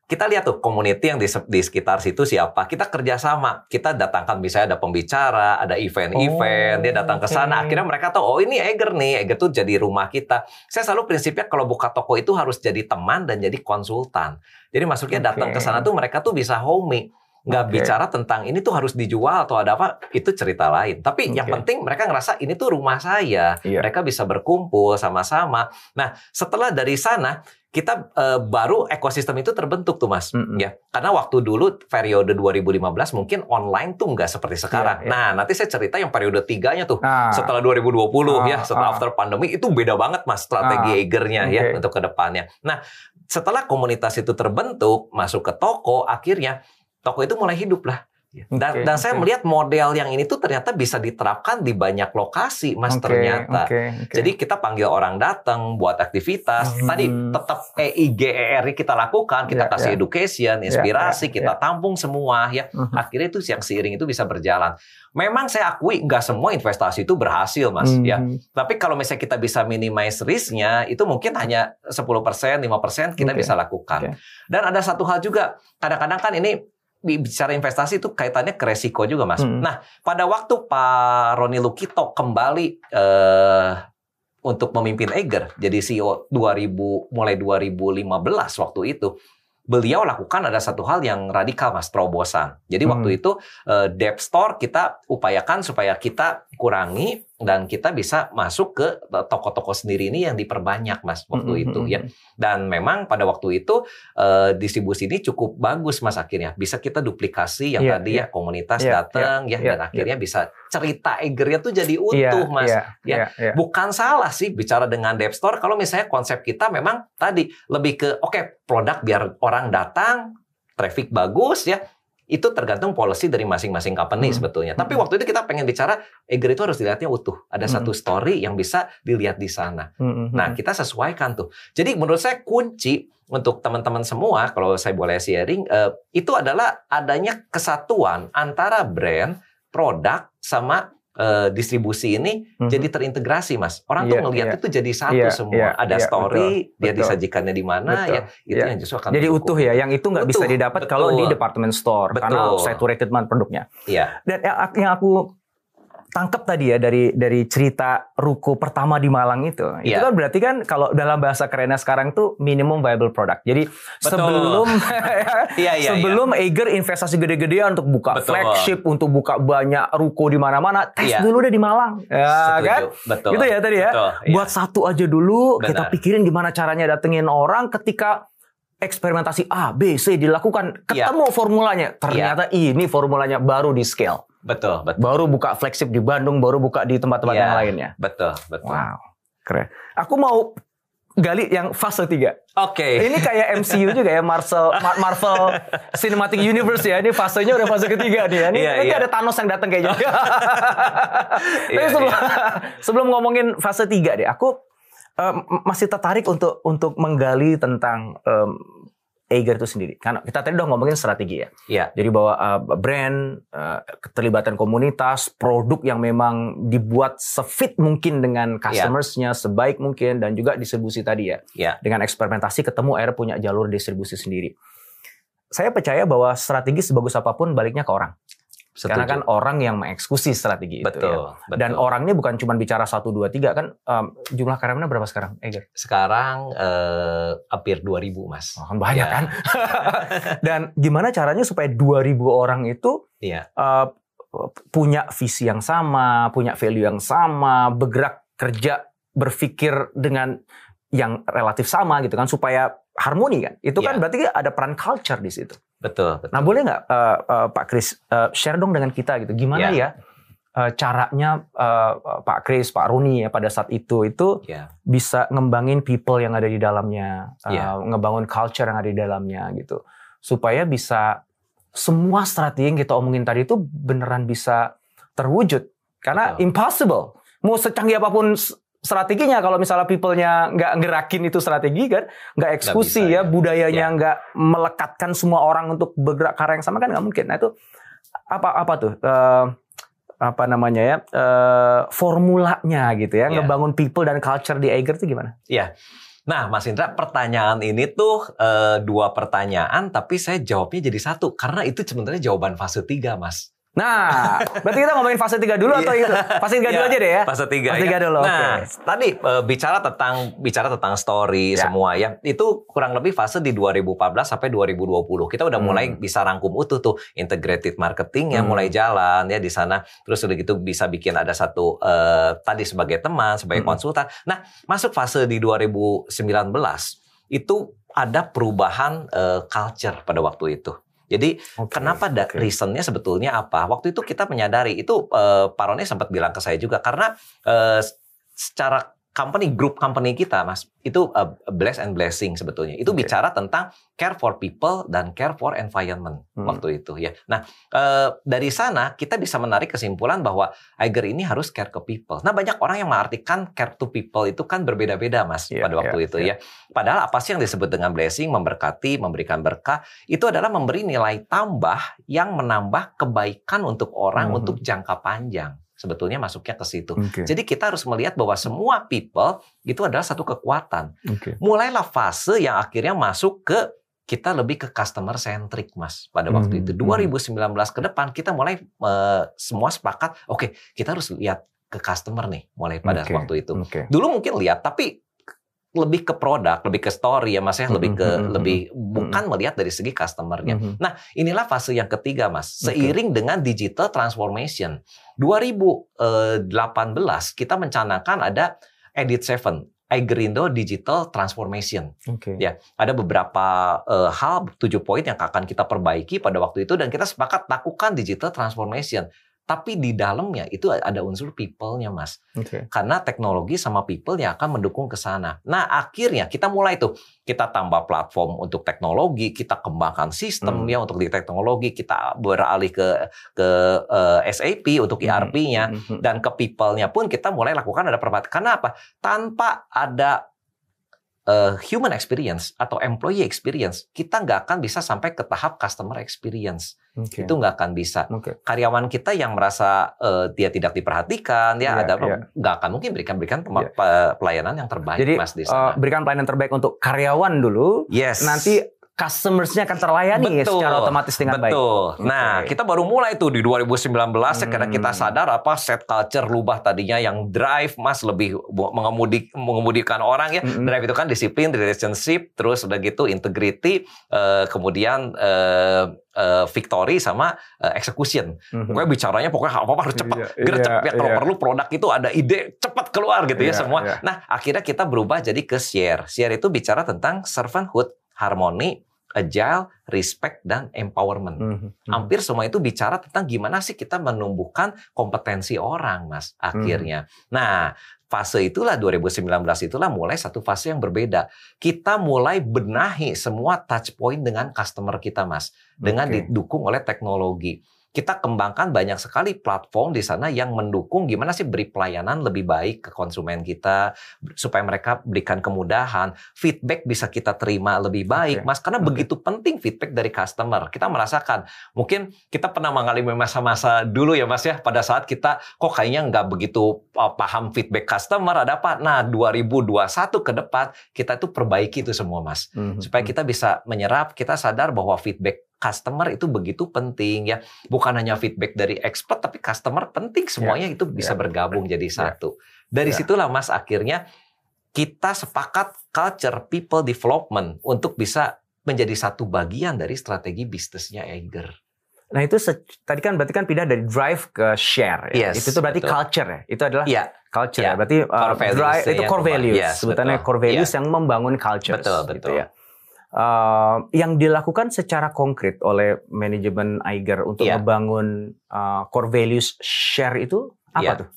kita lihat tuh community yang di, di sekitar situ siapa. Kita kerjasama. Kita datangkan misalnya ada pembicara, ada event-event. Oh, dia datang ke sana. oke. Akhirnya mereka tahu, oh ini Eger nih. Eger tuh jadi rumah kita. Saya selalu prinsipnya kalau buka toko itu harus jadi teman dan jadi konsultan. Jadi maksudnya datang Oke. ke sana tuh mereka tuh bisa homey. Nggak Oke. bicara tentang ini tuh harus dijual atau ada apa, itu cerita lain. Tapi yang Oke. penting mereka ngerasa ini tuh rumah saya. Iya. Mereka bisa berkumpul sama-sama. Nah, setelah dari sana kita eh, baru ekosistem itu terbentuk tuh Mas. Mm-mm. Ya, karena waktu dulu periode 2015 mungkin online tuh nggak seperti sekarang. Iya, iya. Nah, nanti saya cerita yang periode tiganya tuh. Nah, Setelah 2020 ya, Ah, setelah ah. after pandemi itu beda banget Mas strategi Ah, Egernya ya oke. untuk ke depannya. Nah, setelah komunitas itu terbentuk, masuk ke toko, akhirnya toko itu mulai hidup lah. Dan, Oke, dan saya oke. melihat model yang ini tuh ternyata bisa diterapkan di banyak lokasi, Mas Oke, ternyata. oke, oke. Jadi kita panggil orang datang buat aktivitas. Hmm. Tadi tetap EIGER kita lakukan, kita Ya, kasih ya. education, inspirasi, ya, kita tampung semua ya. Mhm. Akhirnya itu yang seiring itu bisa berjalan. Memang saya akui nggak semua investasi itu berhasil, Mas. Mhm. Ya, tapi kalau misalnya kita bisa minimize risknya, itu mungkin hanya 10%, 5% kita Oke. bisa lakukan. Oke. Dan ada satu hal juga, kadang-kadang kan ini bicara investasi itu kaitannya ke resiko juga, Mas. Hmm. Nah, pada waktu Pak Roni Lukito kembali eh, untuk memimpin Eger jadi CEO 2000 mulai 2015 waktu itu beliau lakukan ada satu hal yang radikal mas terobosan. Jadi Hmm. waktu itu eh, Debt Store kita upayakan supaya kita kurangi dan kita bisa masuk ke toko-toko sendiri ini yang diperbanyak mas waktu Mhm, itu mhm, ya. Dan memang pada waktu itu eh, distribusi ini cukup bagus mas akhirnya bisa kita duplikasi yang Iya, tadi iya. ya komunitas Iya, datang ya iya, dan akhirnya bisa cerita Egernya tuh jadi utuh Iya, mas. iya, Ya. iya, iya. Bukan salah sih bicara dengan Dev Store kalau misalnya konsep kita memang tadi lebih ke oke produk biar orang datang, traffic bagus ya. Itu tergantung policy dari masing-masing company Hmm. sebetulnya. Tapi Hmm. waktu itu kita pengen bicara Eger itu harus dilihatnya utuh. Ada Hmm. satu story yang bisa dilihat di sana. Mhm, Nah, mhm. kita sesuaikan tuh. Jadi menurut saya kunci untuk teman-teman semua kalau saya boleh sharing eh, itu adalah adanya kesatuan antara brand, produk sama eh, distribusi ini Mhm. jadi terintegrasi, Mas. Orang tuh Iya, ngelihat iya. itu jadi satu Iya, semua. iya, Ada iya, story, betul, dia betul. disajikannya di mana Betul, ya. Itu iya. yang justru akan Jadi utuh ya, yang itu nggak bisa didapat kalau di betul. department store karena Betul. saturated banget produknya. Iya. Dan yang aku tangkap tadi ya dari dari cerita ruko pertama di Malang itu, itu Iya. kan berarti kan kalau dalam bahasa kerennya sekarang tuh minimum viable product. Jadi Betul. sebelum Iya, iya, sebelum Eiger investasi gede-gedean untuk buka Betul. flagship, untuk buka banyak ruko di mana-mana, tes Iya. dulu deh di Malang, ya Setuju. kan? Betul. Gitu ya tadi ya. Betul, iya. Buat satu aja dulu, kita Benar. pikirin gimana caranya datengin orang ketika eksperimentasi A, B, C dilakukan, Iya. ketemu formulanya. Ternyata ini formulanya baru di scale. Betul, betul. Baru buka flagship di Bandung, baru buka di tempat-tempat Iya. yang lainnya. Betul, betul. Wow, keren. Aku mau gali yang fase 3. Oke. Ini kayak MCU juga ya, Marvel, Mar- Marvel Cinematic Universe ya. Ini fasenya udah fase ketiga nih ya. Ini Iya, nanti iya. ada Thanos yang datang kayaknya. Tapi Iya, sebelum, sebelum ngomongin fase 3 deh, aku em, masih tertarik untuk untuk menggali tentang em, Eiger itu sendiri. Karena kita tadi udah ngomongin strategi ya. Iya. Jadi bahwa uh, brand, uh, keterlibatan komunitas, produk yang memang dibuat sefit mungkin dengan customersnya, sebaik mungkin, dan juga distribusi tadi ya. Iya. Dengan eksperimentasi ketemu akhirnya punya jalur distribusi sendiri. Saya percaya bahwa strategi sebagus apa pun baliknya ke orang. Setuju. Karena kan orang yang mengeksekusi strategi itu betul, ya. betul. Dan orangnya bukan cuma bicara 1, 2, 3 kan um, jumlah karyawannya berapa sekarang, Eger? sekarang eh, hampir 2000, Mas. Oh, kan banyak Ya. kan? Dan gimana caranya supaya 2000 orang itu Iya. uh, punya visi yang sama, punya value yang sama, bergerak kerja, berpikir dengan yang relatif sama gitu kan supaya harmoni kan. Itu kan Iya. berarti ada peran culture di situ. Betul, betul. Nah, boleh nggak uh, uh, Pak Kris uh, share dong dengan kita gitu. Gimana Iya. ya uh, caranya uh, Pak Kris, Pak Runi ya pada saat itu itu Iya. bisa ngembangin people yang ada di dalamnya, uh, Iya. ngebangun culture yang ada di dalamnya gitu, supaya bisa semua strategi yang kita omongin tadi itu beneran bisa terwujud. Karena Betul. impossible. Mau secanggih apa pun strateginya, kalau misalnya people-nya nggak ngerakin itu strategi kan, nggak eksekusi ya, ya. budayanya Iya. nggak melekatkan semua orang untuk bergerak ke arah yang sama kan nggak mungkin. Nah itu apa apa tuh? eh, apa namanya ya eh, formulanya gitu ya Iya. ngebangun people dan culture di Eiger itu gimana? Iya. Nah, Mas Indra, pertanyaan ini tuh eh, dua pertanyaan, tapi saya jawabnya jadi satu karena itu sebenarnya jawaban fase 3, Mas. Nah, berarti kita ngomongin fase 3 dulu atau itu? Fase 3 dulu Iya, aja deh ya. Fase 3 Fase 3 dulu, oke. Nah, tadi eh, bicara tentang bicara tentang story Ya. semua ya. Itu kurang lebih fase di 2014 sampai 2020. Kita udah Hmm. mulai bisa rangkum utuh tuh integrated marketing yang Hmm. mulai jalan ya di sana. Terus udah gitu bisa bikin ada satu eh, tadi sebagai teman, sebagai Hmm. konsultan. Nah, masuk fase di 2019 itu ada perubahan eh, culture pada waktu itu. Jadi Oke, Kenapa da- oke. reasonnya sebetulnya apa? Waktu itu kita menyadari itu eh, Pak Roni sempat bilang ke saya juga karena eh, secara company group company kita Mas itu eh, bless and blessing sebetulnya. Itu Oke. bicara tentang care for people dan care for environment Hmm. waktu itu ya. Nah, eh, dari sana kita bisa menarik kesimpulan bahwa Iger ini harus care ke people. Nah, banyak orang yang mengartikan care to people itu kan berbeda-beda Mas Iya, pada waktu iya, itu iya. ya. Padahal apa sih yang disebut dengan blessing, memberkati, memberikan berkah itu adalah memberi nilai tambah yang menambah kebaikan untuk orang Mhm. untuk jangka panjang. Sebetulnya masuknya ke situ. Oke. Jadi kita harus melihat bahwa semua people itu adalah satu kekuatan. Oke. Mulailah fase yang akhirnya masuk ke kita lebih ke customer centric, Mas. Pada waktu Mhm, itu mhm. 2019 ke depan kita mulai eh, semua sepakat, oke, kita harus lihat ke customer nih mulai pada Oke, waktu itu. Oke. Dulu mungkin lihat tapi lebih ke produk, lebih ke story ya Mas ya, lebih ke Mhm, mhm, lebih bukan melihat dari segi customernya. Mhm. Nah, inilah fase yang ketiga, Mas. Seiring dengan digital transformation. 2018 kita mencanangkan ada Edit 7, Igerindo Digital Transformation. Oke. Ya, ada beberapa eh, hal, tujuh poin yang akan kita perbaiki pada waktu itu dan kita sepakat lakukan digital transformation. Tapi di dalamnya itu ada unsur people-nya, Mas Oke. karena teknologi sama people yang akan mendukung ke sana. Nah, akhirnya kita mulai tuh kita tambah platform untuk teknologi, kita kembangkan sistem Hmm. ya untuk di teknologi, kita beralih ke ke eh, SAP untuk Hmm. ERP-nya Mhm. dan ke people-nya pun kita mulai lakukan ada perbaikan. Karena apa? Tanpa ada eh, human experience atau employee experience, kita nggak akan bisa sampai ke tahap customer experience. Oke. Itu nggak akan bisa Oke. karyawan kita yang merasa eh, dia tidak diperhatikan ya Iya, ada iya. nggak akan mungkin berikan berikan pe- pelayanan yang terbaik Jadi mas di sana. berikan pelayanan terbaik untuk karyawan dulu. yes. Nanti customers-nya akan terlayani Betul. secara otomatis dengan baik. Betul. Nah, Oke. kita baru mulai tuh di 2019 Hmm. karena kita sadar apa set culture rubah tadinya yang drive Mas lebih mengemudi mengemudikan orang ya. Mm-mm. Drive itu kan disiplin, relationship, terus udah gitu integrity, eh, kemudian eh, eh, victory sama eh, execution. Mhm. Pokoknya bicaranya pokoknya apa-apa harus cepat. Iya, gercep iya, ya kalau iya. perlu produk itu ada ide cepat keluar gitu ya Iya, semua. iya. Nah, akhirnya kita berubah jadi ke share. Share itu bicara tentang servanthood, harmoni, agile, respect dan empowerment. Mhm. Mhm. Hampir semua itu bicara tentang gimana sih kita menumbuhkan kompetensi orang, Mas, akhirnya. Nah, fase itulah 2019 itulah mulai satu fase yang berbeda. Kita mulai benahi semua touch point dengan customer kita, Mas, dengan Oke. didukung oleh teknologi. Kita kembangkan banyak sekali platform di sana yang mendukung gimana sih beri pelayanan lebih baik ke konsumen kita supaya mereka berikan kemudahan, feedback bisa kita terima lebih baik, Oke. Mas, karena Oke. begitu penting feedback dari customer. Kita merasakan mungkin kita pernah mengalami masa-masa dulu ya Mas ya pada saat kita kok kayaknya nggak begitu uh, paham feedback customer ada apa. Nah 2021 ke depan kita tuh perbaiki itu semua Mas Mhm. supaya kita bisa menyerap kita sadar bahwa feedback customer itu begitu penting ya bukan hanya feedback dari expert tapi customer penting semuanya itu bisa ya. bergabung jadi satu dari Ya. situlah Mas akhirnya kita sepakat culture people development untuk bisa menjadi satu bagian dari strategi bisnisnya Eiger. Nah itu tadi kan berarti kan pindah dari drive ke share ya. Yes, itu tuh berarti betul. culture ya. Itu adalah Iya, culture Iya. ya. Berarti uh, Core drive itu yang core values. Yes, Sebutannya betul. core values Iya. yang membangun culture. Betul, betul. ya. Uh, yang dilakukan secara konkret oleh manajemen Aiger untuk Iya. membangun uh, core values share itu apa Iya. tuh?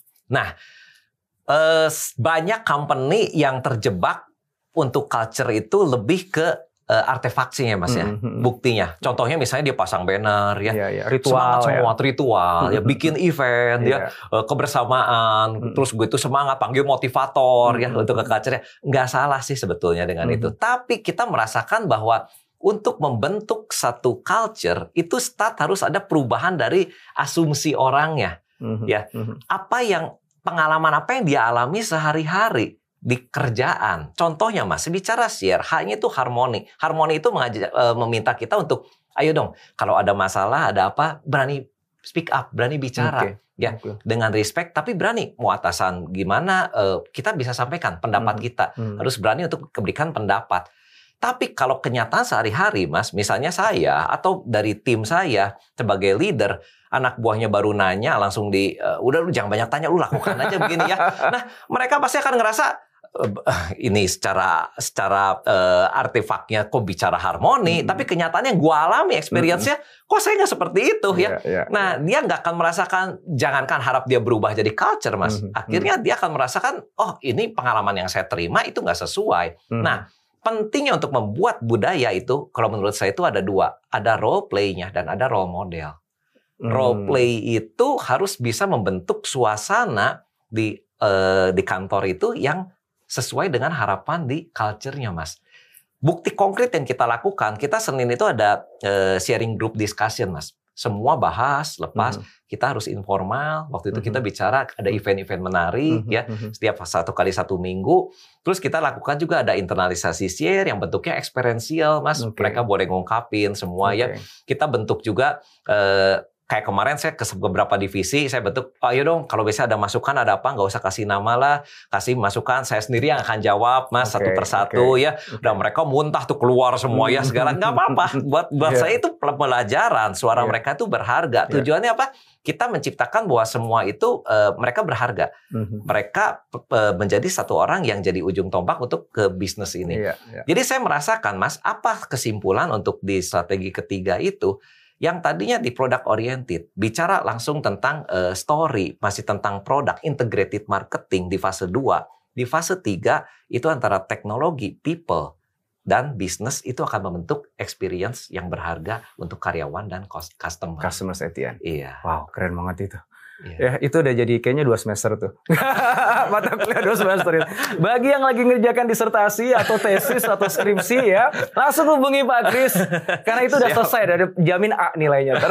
Eh, s- banyak company yang terjebak untuk culture itu lebih ke eh, artefaksinya Mas ya. Mhm. Buktinya. Contohnya misalnya dia pasang banner ya. Iya, iya. Ritual semangat ya. semua ritual ya bikin event ya Iya. eh, kebersamaan Mm. terus gue itu semangat panggil motivator ya Mm. untuk ke culture nggak salah sih sebetulnya dengan Mm. itu tapi kita merasakan bahwa untuk membentuk satu culture itu start harus ada perubahan dari asumsi orangnya Mhm. Ya. Mhm. apa yang pengalaman apa yang dia alami sehari-hari di kerjaan. Contohnya Mas, bicara share, hanya itu harmoni. Harmoni itu mengajak, eh, meminta kita untuk, ayo dong, kalau ada masalah, ada apa, berani speak up, berani bicara. Oke. Ya, Oke. dengan respect, tapi berani mau atasan gimana, eh, kita bisa sampaikan pendapat Hmm. kita. Hmm. Harus berani untuk memberikan pendapat. Tapi kalau kenyataan sehari-hari, Mas, misalnya saya atau dari tim saya sebagai leader, anak buahnya baru nanya langsung di, eh, udah lu jangan banyak tanya, lu lakukan aja begini ya. Nah, mereka pasti akan ngerasa ini secara secara eh, artefaknya kok bicara harmoni, Hmm. tapi kenyataannya yang gua alami experience-nya kok saya nggak seperti itu ya. Iya, iya. Nah, dia nggak akan merasakan, jangankan harap dia berubah jadi culture, mas. Mhm, Akhirnya dia akan merasakan, oh ini pengalaman yang saya terima itu nggak sesuai. Hmm. Nah, pentingnya untuk membuat budaya itu, kalau menurut saya itu ada dua. Ada role play-nya dan ada role model. Hmm. Role play itu harus bisa membentuk suasana di eh, di kantor itu yang sesuai dengan harapan di culture-nya, Mas. Bukti konkret yang kita lakukan, kita Senin itu ada eh, sharing group discussion, Mas. Semua bahas, lepas, Hmm. kita harus informal. Waktu itu kita Mhm. bicara ada event-event menarik, Hmm. ya Hmm. setiap satu kali satu minggu. Terus kita lakukan juga ada internalisasi share yang bentuknya eksperiensial, Mas. Oke. Mereka boleh ngungkapin semua ya. Oke. Kita bentuk juga eh, kayak kemarin saya ke beberapa divisi, saya bentuk, "Oh, ayo dong kalau bisa ada masukan ada apa, nggak usah kasih nama lah, kasih masukan, saya sendiri yang akan jawab, mas Oke, satu persatu oke. ya. Udah mereka muntah tuh keluar semua ya segala, nggak apa-apa. Buat buat Iya. saya itu pelajaran, suara Iya. mereka itu berharga. Iya. Tujuannya apa? Kita menciptakan bahwa semua itu eh, mereka berharga. Hmm. Mereka eh, menjadi satu orang yang jadi ujung tombak untuk ke bisnis ini. Iya, iya. Jadi saya merasakan, Mas, apa kesimpulan untuk di strategi ketiga itu yang tadinya di product oriented, bicara langsung tentang eh, story, masih tentang produk, integrated marketing di fase 2. Di fase 3 itu antara teknologi, people, dan bisnis itu akan membentuk experience yang berharga untuk karyawan dan cus- customer. Customers at the end. Iya. Wow, keren banget itu. Iya. Ya, itu udah jadi kayaknya dua semester tuh. Mata kuliah dua semester itu. Bagi yang lagi ngerjakan disertasi atau tesis atau skripsi ya, langsung hubungi Pak Kris. Karena itu udah Siap. selesai, udah jamin A nilainya.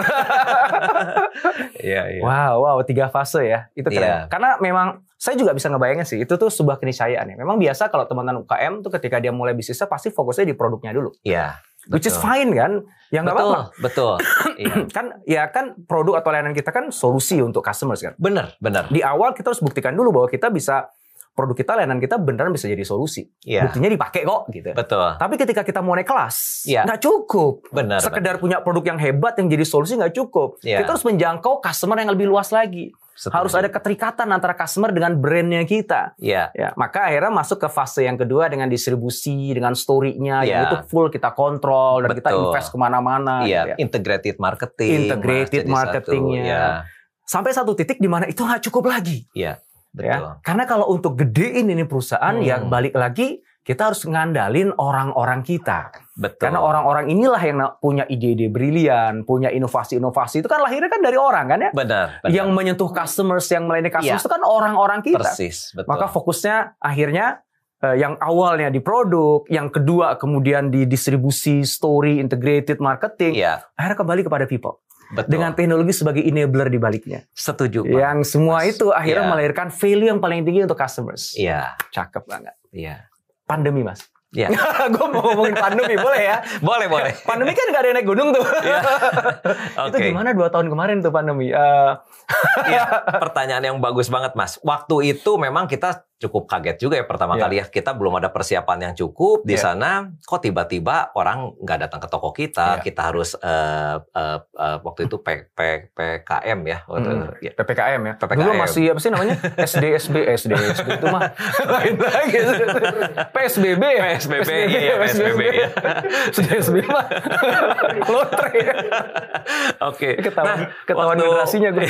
Iya, iya. wow, wow, tiga fase ya. Itu keren. Iya. Karena memang saya juga bisa ngebayangin sih, itu tuh sebuah keniscayaan ya. Memang biasa kalau teman-teman UKM tuh ketika dia mulai bisnisnya pasti fokusnya di produknya dulu. Iya. Which is betul. fine kan? Ya nggak Betul, apa-apa. betul. Iya. Kan ya kan produk atau layanan kita kan solusi untuk customers kan. Bener, bener. di awal kita harus buktikan dulu bahwa kita bisa produk kita layanan kita beneran bisa jadi solusi. Iya. Buktinya dipakai kok gitu. Betul. Tapi ketika kita mau naik kelas, Iya. nggak cukup. Benar. Sekedar punya produk yang hebat yang jadi solusi nggak cukup. Iya. Kita harus menjangkau customer yang lebih luas lagi. Setuju. Harus ada keterikatan antara customer dengan brandnya kita. Iya. Ya, maka akhirnya masuk ke fase yang kedua dengan distribusi, dengan story-nya, yang Iya. itu full kita kontrol dan kita Betul. invest ke mana-mana. Iya, gitu ya. integrated marketing. Integrated marketingnya. Iya, Sampai satu titik di mana itu nggak cukup lagi. iya, betul. ya. Karena kalau untuk gedein ini perusahaan Hmm. ya balik lagi kita harus ngandalin orang-orang kita. Betul. Karena orang-orang inilah yang punya ide-ide brilian, punya inovasi-inovasi itu kan lahirnya kan dari orang kan ya. benar, benar. Yang menyentuh customers, yang melayani customers Iya. itu kan orang-orang kita. persis, betul. Maka fokusnya akhirnya eh, yang awalnya di produk, yang kedua kemudian di distribusi, story, integrated marketing, Iya, akhirnya kembali kepada people. Betul. Dengan teknologi sebagai enabler di baliknya. setuju. Pak. Yang semua Mas. itu akhirnya Iya. melahirkan value yang paling tinggi untuk customers. Iya, Cakep banget. iya. Pandemi mas. Iya. gue mau ngomongin pandemi boleh ya? boleh, boleh. Pandemi kan gak ada yang naik gunung tuh. Iya. Itu Oke. gimana dua tahun kemarin tuh pandemi? Eh, Iya, pertanyaan yang bagus banget, Mas. Waktu itu memang kita cukup kaget juga ya pertama Iya. kali ya. Kita belum ada persiapan yang cukup di Iya. sana. Kok tiba-tiba orang nggak datang ke toko kita? Iya. Kita harus eh, eh, eh, waktu itu P, P, PKM ya. Waktu, Hmm. ya. PPKM ya. PPKM. Dulu masih apa sih namanya? SD, SB, SD, SB itu mah lain lagi. PSBB ya? PSBB, iya, PSBB, ya. SB mah lotre. Oke. Ketahuan, ketahuan generasinya gue.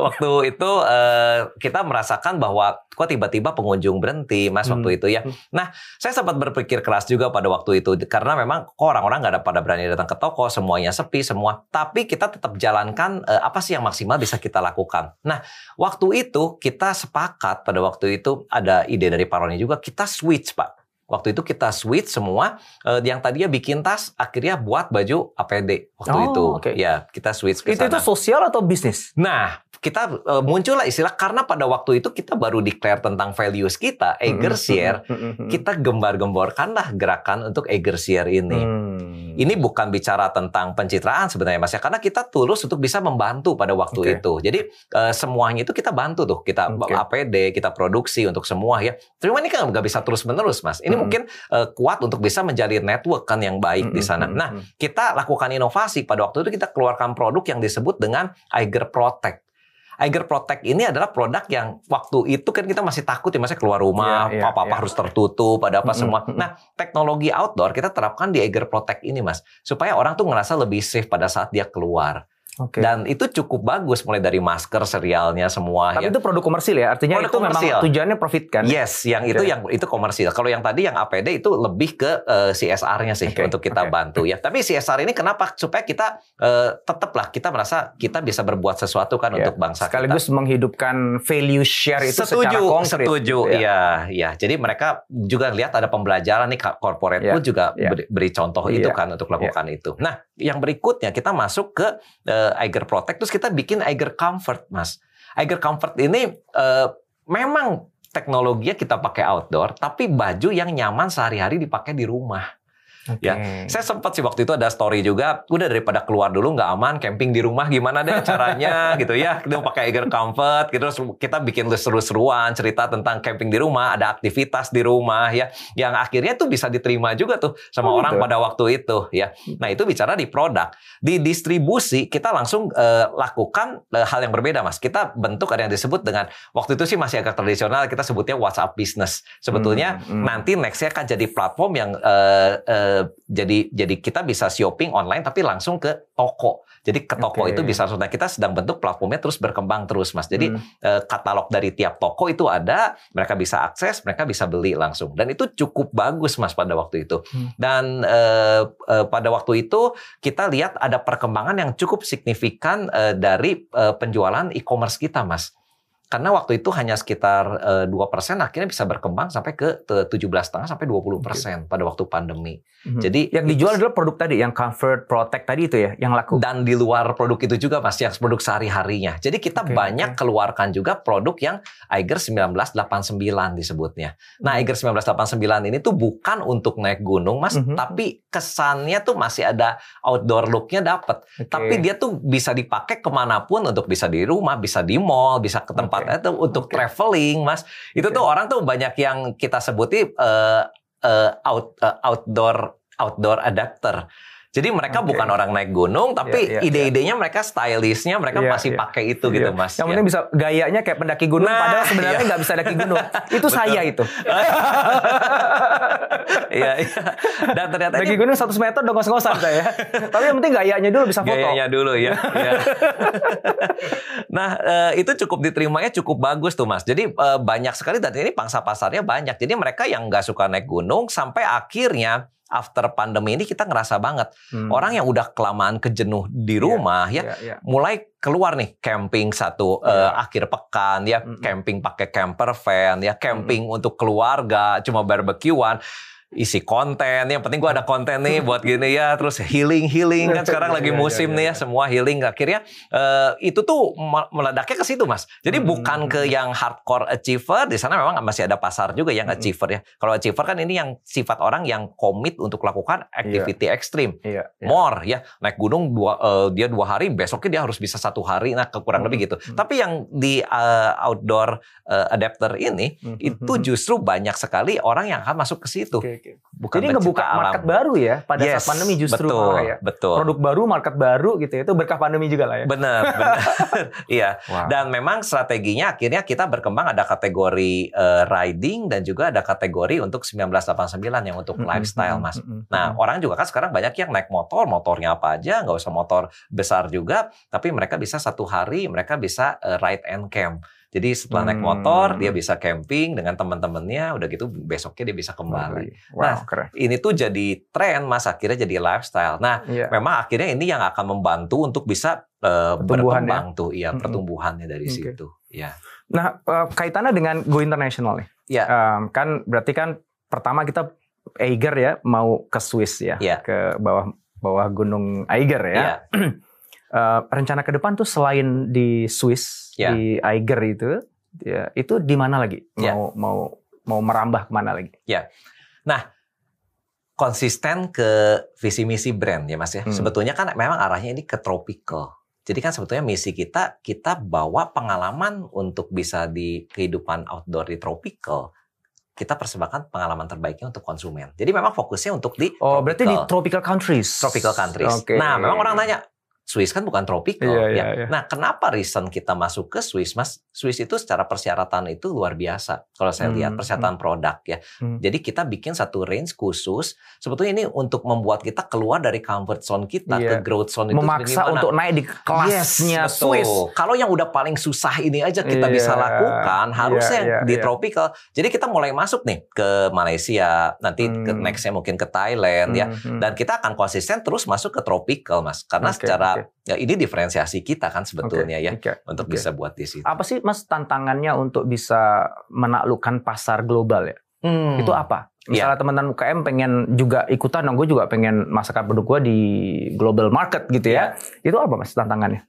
Waktu itu eh, kita merasakan bahwa kok tiba-tiba pengunjung berhenti mas Hmm. waktu itu ya. Nah saya sempat berpikir keras juga pada waktu itu karena memang kok orang-orang nggak ada pada berani datang ke toko semuanya sepi semua. Tapi kita tetap jalankan eh, apa sih yang maksimal bisa kita lakukan. Nah waktu itu kita sepakat pada waktu itu ada ide dari Pak Roni juga kita switch pak. Waktu itu kita switch semua eh, yang tadinya bikin tas akhirnya buat baju APD waktu Oh, itu. oke. Ya kita switch ke Itu itu sosial atau bisnis? Nah, kita uh, muncullah istilah karena pada waktu itu kita baru declare tentang values kita, Eiger Share, kita gembar-gemborkanlah gerakan untuk Eiger Share ini. Hmm. Ini bukan bicara tentang pencitraan sebenarnya Mas ya, karena kita tulus untuk bisa membantu pada waktu Oke. itu. Jadi uh, semuanya itu kita bantu tuh, kita Oke. APD, kita produksi untuk semua ya. Cuma ini kan nggak bisa terus-menerus Mas. Ini Mm-mm. mungkin uh, kuat untuk bisa menjalin network kan yang baik di sana. Nah, kita lakukan inovasi pada waktu itu kita keluarkan produk yang disebut dengan Eiger Protect. Eiger Protect ini adalah produk yang waktu itu kan kita masih takut ya, masih keluar rumah, Iya, iya, apa-apa iya. harus tertutup, ada apa semua. Nah, teknologi outdoor kita terapkan di Eiger Protect ini, Mas, supaya orang tuh ngerasa lebih safe pada saat dia keluar. Oke. Dan itu cukup bagus mulai dari masker, serialnya semua Tapi ya. itu produk komersil ya, artinya Produk itu memang komersil. tujuannya profit kan? Yes, yang itu Oke. yang itu komersil. Kalau yang tadi yang APD itu lebih ke eh, CSR-nya sih Oke, untuk kita oke. bantu ya. Tapi CSR ini kenapa? Supaya kita eh, tetaplah kita merasa kita bisa berbuat sesuatu kan Ya, untuk bangsa Sekaligus kita. menghidupkan value share itu secara setuju, konkret. setuju, gitu ya. iya, iya. Jadi mereka juga lihat ada pembelajaran nih corporate Iya, pun juga iya. beri, beri contoh itu Iya, kan untuk lakukan itu. Nah, yang berikutnya kita masuk ke eh, Eiger Protect, terus kita bikin Eiger Comfort, mas. Eiger Comfort ini eh, memang teknologinya kita pakai outdoor, tapi baju yang nyaman sehari-hari dipakai di rumah. Oke. Ya, Saya sempat sih waktu itu ada story juga, udah daripada keluar dulu nggak aman, camping di rumah gimana deh caranya gitu ya. Kita pakai Eiger Comfort, gitu, terus kita bikin seru-seruan, cerita tentang camping di rumah, ada aktivitas di rumah ya, yang akhirnya tuh bisa diterima juga tuh sama Oh, orang gitu. pada waktu itu ya. Nah itu bicara di produk, di distribusi kita langsung eh, lakukan eh, hal yang berbeda mas. Kita bentuk ada yang disebut dengan waktu itu sih masih agak tradisional, kita sebutnya WhatsApp Business. Sebetulnya Hmm, hmm. nanti nextnya akan jadi platform yang eh, eh, jadi jadi kita bisa shopping online tapi langsung ke toko. Jadi ke toko Oke. itu bisa langsung. Nah, kita sedang bentuk platformnya terus berkembang terus mas. Jadi Hmm. eh, katalog dari tiap toko itu ada, mereka bisa akses, mereka bisa beli langsung. Dan itu cukup bagus mas pada waktu itu. Hmm. Dan eh, eh, pada waktu itu kita lihat ada perkembangan yang cukup signifikan eh, dari eh, penjualan e-commerce kita mas. Karena waktu itu hanya sekitar eh, dua persen, akhirnya bisa berkembang sampai ke 17,5 sampai 20 persen pada waktu pandemi. Mhm. Jadi yang dijual adalah produk tadi, yang comfort, protect tadi itu ya, yang laku. dan di luar produk itu juga mas yang produk sehari-harinya. Jadi kita Oke, banyak oke. keluarkan juga produk yang Eiger 1989 disebutnya. Nah, Eiger 1989 ini tuh bukan untuk naik gunung mas, Mhm. tapi kesannya tuh masih ada outdoor looknya dapat. Oke. Tapi dia tuh bisa dipakai ke mana pun untuk bisa di rumah, bisa di mall, bisa ke tempat Oke. itu untuk Oke. traveling, mas. Itu Oke. tuh orang tuh banyak yang kita sebuti eh, eh, out eh, outdoor outdoor adapter. Jadi mereka Oke. bukan orang naik gunung, tapi Iya, iya, ide-idenya mereka stylishnya mereka Iya, masih iya. pakai itu Iya. gitu, mas. Yang Ya. penting bisa gayanya kayak pendaki gunung, Nah, padahal sebenarnya iya. nggak bisa daki gunung. Itu saya itu. Iya, iya. Dan ternyata Daki ini gunung 100 meter udah ngos-ngosan saya. Tapi yang penting gayanya dulu bisa foto. Gayanya dulu ya. Iya. nah eh, itu cukup diterimanya cukup bagus tuh mas. Jadi eh, banyak sekali dan ini pangsa pasarnya banyak. Jadi mereka yang nggak suka naik gunung sampai akhirnya after pandemi ini kita ngerasa banget Hmm. orang yang udah kelamaan kejenuh di rumah ya Iya, iya. mulai keluar nih camping satu eh, Iya. akhir pekan ya Mm-mm. camping pakai camper van ya camping untuk keluarga cuma barbekyuan isi konten. Yang penting gua ada konten nih buat gini ya. Terus healing healing. Kan sekarang Iya, lagi iya, musim iya, nih ya. semua healing. Akhirnya eh, itu tuh me- meledaknya ke situ mas. Jadi Hmm. bukan ke yang hardcore achiever. Di sana memang masih ada pasar juga yang Hmm. achiever ya. Kalau achiever kan ini yang sifat orang yang komit untuk lakukan activity ekstrim more ya. Naik gunung dua eh, dia dua hari besoknya dia harus bisa satu hari. Nah kurang Hmm, lebih gitu. Hmm. tapi yang di eh, outdoor adapter ini Hmm, itu justru banyak sekali orang yang akan masuk ke situ oke. bukan Jadi ngebuka pencipta market baru ya pada Yes, saat pandemi justru betul ya. betul Produk baru, market baru gitu ya. Itu berkah pandemi juga lah ya. benar benar iya Wow. dan memang strateginya akhirnya kita berkembang ada kategori eh, riding dan juga ada kategori untuk 1989 yang untuk Mm-mm, lifestyle mm-mm, mas mm-mm, Nah, mm-mm. orang juga kan sekarang banyak yang naik motor, motornya apa aja, nggak usah motor besar juga, tapi mereka bisa satu hari, mereka bisa eh, ride and camp. Jadi setelah naik Hmm. motor, dia bisa camping dengan teman-temannya, udah gitu besoknya dia bisa kembali. Wow, Nah, keren. Ini tuh jadi tren, mas, akhirnya jadi lifestyle. Nah, Iya. memang akhirnya ini yang akan membantu untuk bisa Pertumbuhan berkembang tuh, iya Mm-mm. pertumbuhannya dari Oke. situ. Ya, Nah, eh, kaitannya dengan go international nih. Iya. Em, kan berarti kan pertama kita Eiger ya mau ke Swiss ya, Iya. ke bawah bawah gunung Eiger ya. Iya. Eh, rencana ke depan tuh selain di Swiss Ya. di Eiger itu, ya, itu di mana lagi? Ya. Mau mau mau merambah ke mana lagi? konsisten ke visi misi brand ya Mas ya. Hmm. Sebetulnya kan memang arahnya ini ke tropical. Jadi kan sebetulnya misi kita kita bawa pengalaman untuk bisa di kehidupan outdoor di tropical. Kita persembahkan pengalaman terbaiknya untuk konsumen. Jadi memang fokusnya untuk di Oh, berarti di tropical. tropical countries. tropical countries. Oke. Nah, memang orang nanya, Swiss kan bukan tropical Iya, ya. iya, iya. Nah, kenapa reason kita masuk ke Swiss, Mas? Swiss itu secara persyaratan itu luar biasa. Kalau saya Hmm, lihat persyaratan produk ya. Hmm. Jadi kita bikin satu range khusus. Sebetulnya ini untuk membuat kita keluar dari comfort zone kita Iya. ke growth zone itu Memaksa untuk naik di kelasnya Yes, betul. Swiss. Kalau yang udah paling susah ini aja kita Iya, bisa lakukan, harusnya iya, iya, di iya. tropical. Jadi kita mulai masuk nih ke Malaysia, nanti ke Hmm. nextnya mungkin ke Thailand ya. Hmm, hmm. Dan kita akan konsisten terus masuk ke tropical, Mas. Karena Oke, secara oke. ya ini diferensiasi kita kan sebetulnya Oke, ya oke, untuk oke. bisa buat di situ. Apa sih Mas tantangannya untuk bisa menaklukkan pasar global ya? Hmm. Itu apa? Misalnya teman-teman UKM pengen juga ikutan, dong gue juga pengen masakkan produk gue di global market gitu ya. Itu apa Mas tantangannya?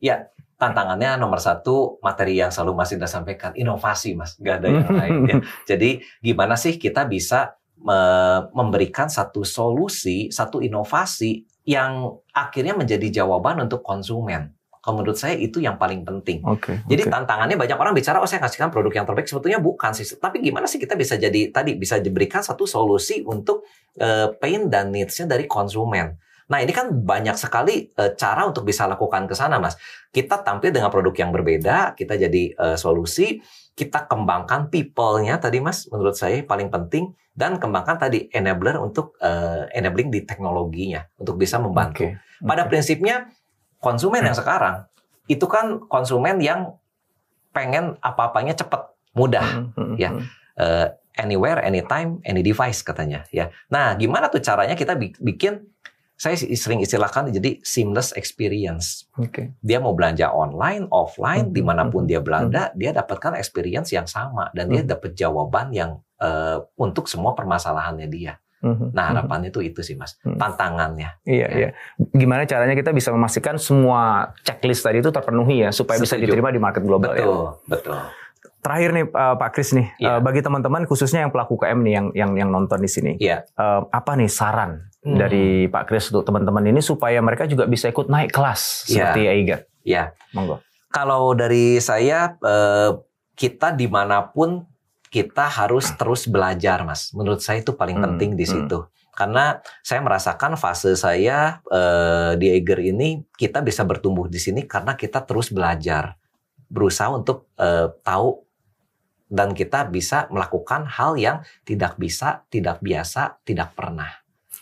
tantangannya nomor satu materi yang selalu Mas Indra sampaikan inovasi Mas, gak ada yang lain ya. Jadi gimana sih kita bisa me- memberikan satu solusi, satu inovasi yang akhirnya menjadi jawaban untuk konsumen. Kalau menurut saya itu yang paling penting. Oke. Jadi tantangannya banyak orang bicara, oh saya kasihkan produk yang terbaik. Sebetulnya bukan sih. Tapi gimana sih kita bisa jadi tadi bisa diberikan satu solusi untuk eh, pain dan needs-nya dari konsumen. Nah ini kan banyak sekali eh, cara untuk bisa lakukan ke sana, mas. Kita tampil dengan produk yang berbeda, kita jadi eh, solusi, kita kembangkan people-nya tadi, mas. Menurut saya paling penting dan kembangkan tadi enabler untuk eh, enabling di teknologinya untuk bisa membantu. Oke. Pada prinsipnya konsumen yang sekarang itu kan konsumen yang pengen apa-apanya cepat, mudah, Hmm, hmm, Ya. hmm. Eh, anywhere, anytime, any device katanya ya. Nah, gimana tuh caranya kita bi- bikin saya sering istilahkan jadi seamless experience. Oke. Dia mau belanja online, offline, Hmm, di mana pun hmm, dia belanja, dia dapatkan experience yang sama dan dia Hmm. dapat jawaban yang eh, untuk semua permasalahannya dia. Hmm, Nah, hmm. harapannya tuh itu sih, Mas. Hmm. Tantangannya. Iya, Ya. iya. Gimana caranya kita bisa memastikan semua checklist tadi itu terpenuhi ya supaya bisa Setuju. diterima di market global ya. Betul, betul. Terakhir nih uh, Pak Kris nih, Iya. uh, bagi teman-teman khususnya yang pelaku KM nih yang yang yang nonton di sini, Iya. uh, apa nih saran Hmm. dari Pak Kris untuk teman-teman ini supaya mereka juga bisa ikut naik kelas Iya. seperti Eiger? Iya. Monggo. Kalau dari saya, eh, kita di mana pun kita harus terus belajar, Mas. Menurut saya itu paling Hmm, penting di hmm. situ. Karena saya merasakan fase saya eh, di Eiger ini kita bisa bertumbuh di sini karena kita terus belajar, berusaha untuk eh, tahu dan kita bisa melakukan hal yang tidak bisa, tidak biasa, tidak pernah.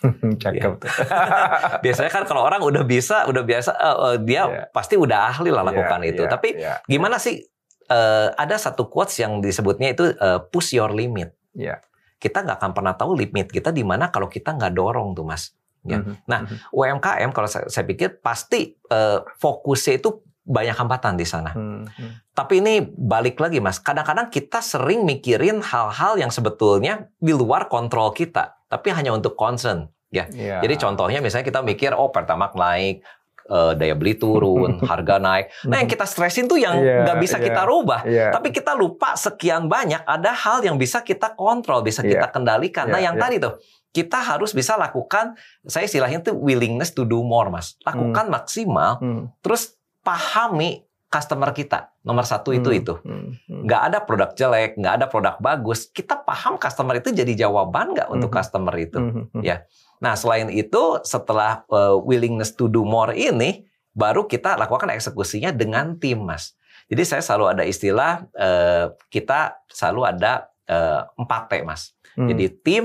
Cakep. tuh. Biasanya kan kalau orang udah bisa, udah biasa, eh, eh, dia Iya. pasti udah ahli lah lakukan Iya, itu. iya, Tapi iya, gimana sih eh, ada satu quotes yang disebutnya itu eh, push your limit. Iya. Kita nggak akan pernah tahu limit kita di mana kalau kita nggak dorong tuh mas. Ya. Mhm, Nah, UMKM kalau saya, saya pikir pasti eh, fokusnya itu banyak hambatan di sana. mhm, mhm. Tapi ini balik lagi mas, kadang-kadang kita sering mikirin hal-hal yang sebetulnya di luar kontrol kita, tapi hanya untuk concern. Iya. Jadi contohnya misalnya kita mikir, oh pertamax naik, eh, daya beli turun, harga naik. Nah yang kita stresin tuh yang Iya, nggak bisa iya. kita rubah. Iya. Tapi kita lupa sekian banyak ada hal yang bisa kita kontrol, bisa Iya. kita kendalikan. Nah, Iya, yang iya. tadi tuh kita harus bisa lakukan, saya istilahnya tuh willingness to do more, mas. Lakukan maksimal, Hmm, terus pahami customer kita. Nomor satu itu hmm, itu. hmm, hmm. Nggak ada produk jelek, nggak ada produk bagus. Kita paham customer itu jadi jawaban nggak untuk Mhm. customer itu. Mhm, mhm. Ya. Nah, selain itu, setelah uh, willingness to do more ini, baru kita lakukan eksekusinya dengan tim, Mas. Jadi saya selalu ada istilah, uh, kita selalu ada uh, 4T, Mas. Hmm. Jadi tim,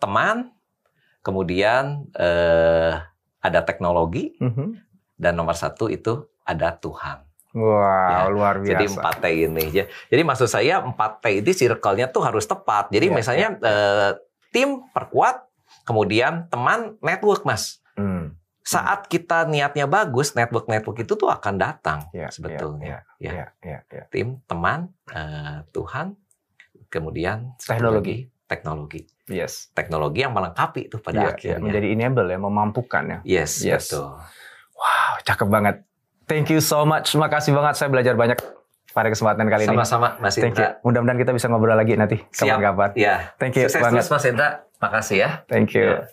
teman, kemudian uh, ada teknologi, Mhm. Dan nomor satu itu ada Tuhan. Wah, Ya, luar biasa. Jadi 4T ini. Ya. Jadi maksud saya 4T ini circle-nya tuh harus tepat. Jadi Iya, misalnya eh, tim perkuat, kemudian teman network, Mas. Hmm, Saat kita niatnya bagus, network-network itu tuh akan datang iya, sebetulnya. iya, Ya. iya, iya, iya. Tim, teman, eh, Tuhan, kemudian Teknologi. teknologi. Yes. Teknologi yang melengkapi tuh pada Iya, iya, akhirnya. menjadi enable ya, memampukan ya. Yes, Yes. betul. Wow, cakep banget. Thank you so much. Makasih banget saya belajar banyak pada kesempatan kali ini. Sama-sama Mas. Indra. Mudah-mudahan kita bisa ngobrol lagi nanti Siap. kapan-kapan. Ya. Thank you Sukses banget. terus Mas Indra. Makasih ya. Thank you. Ya.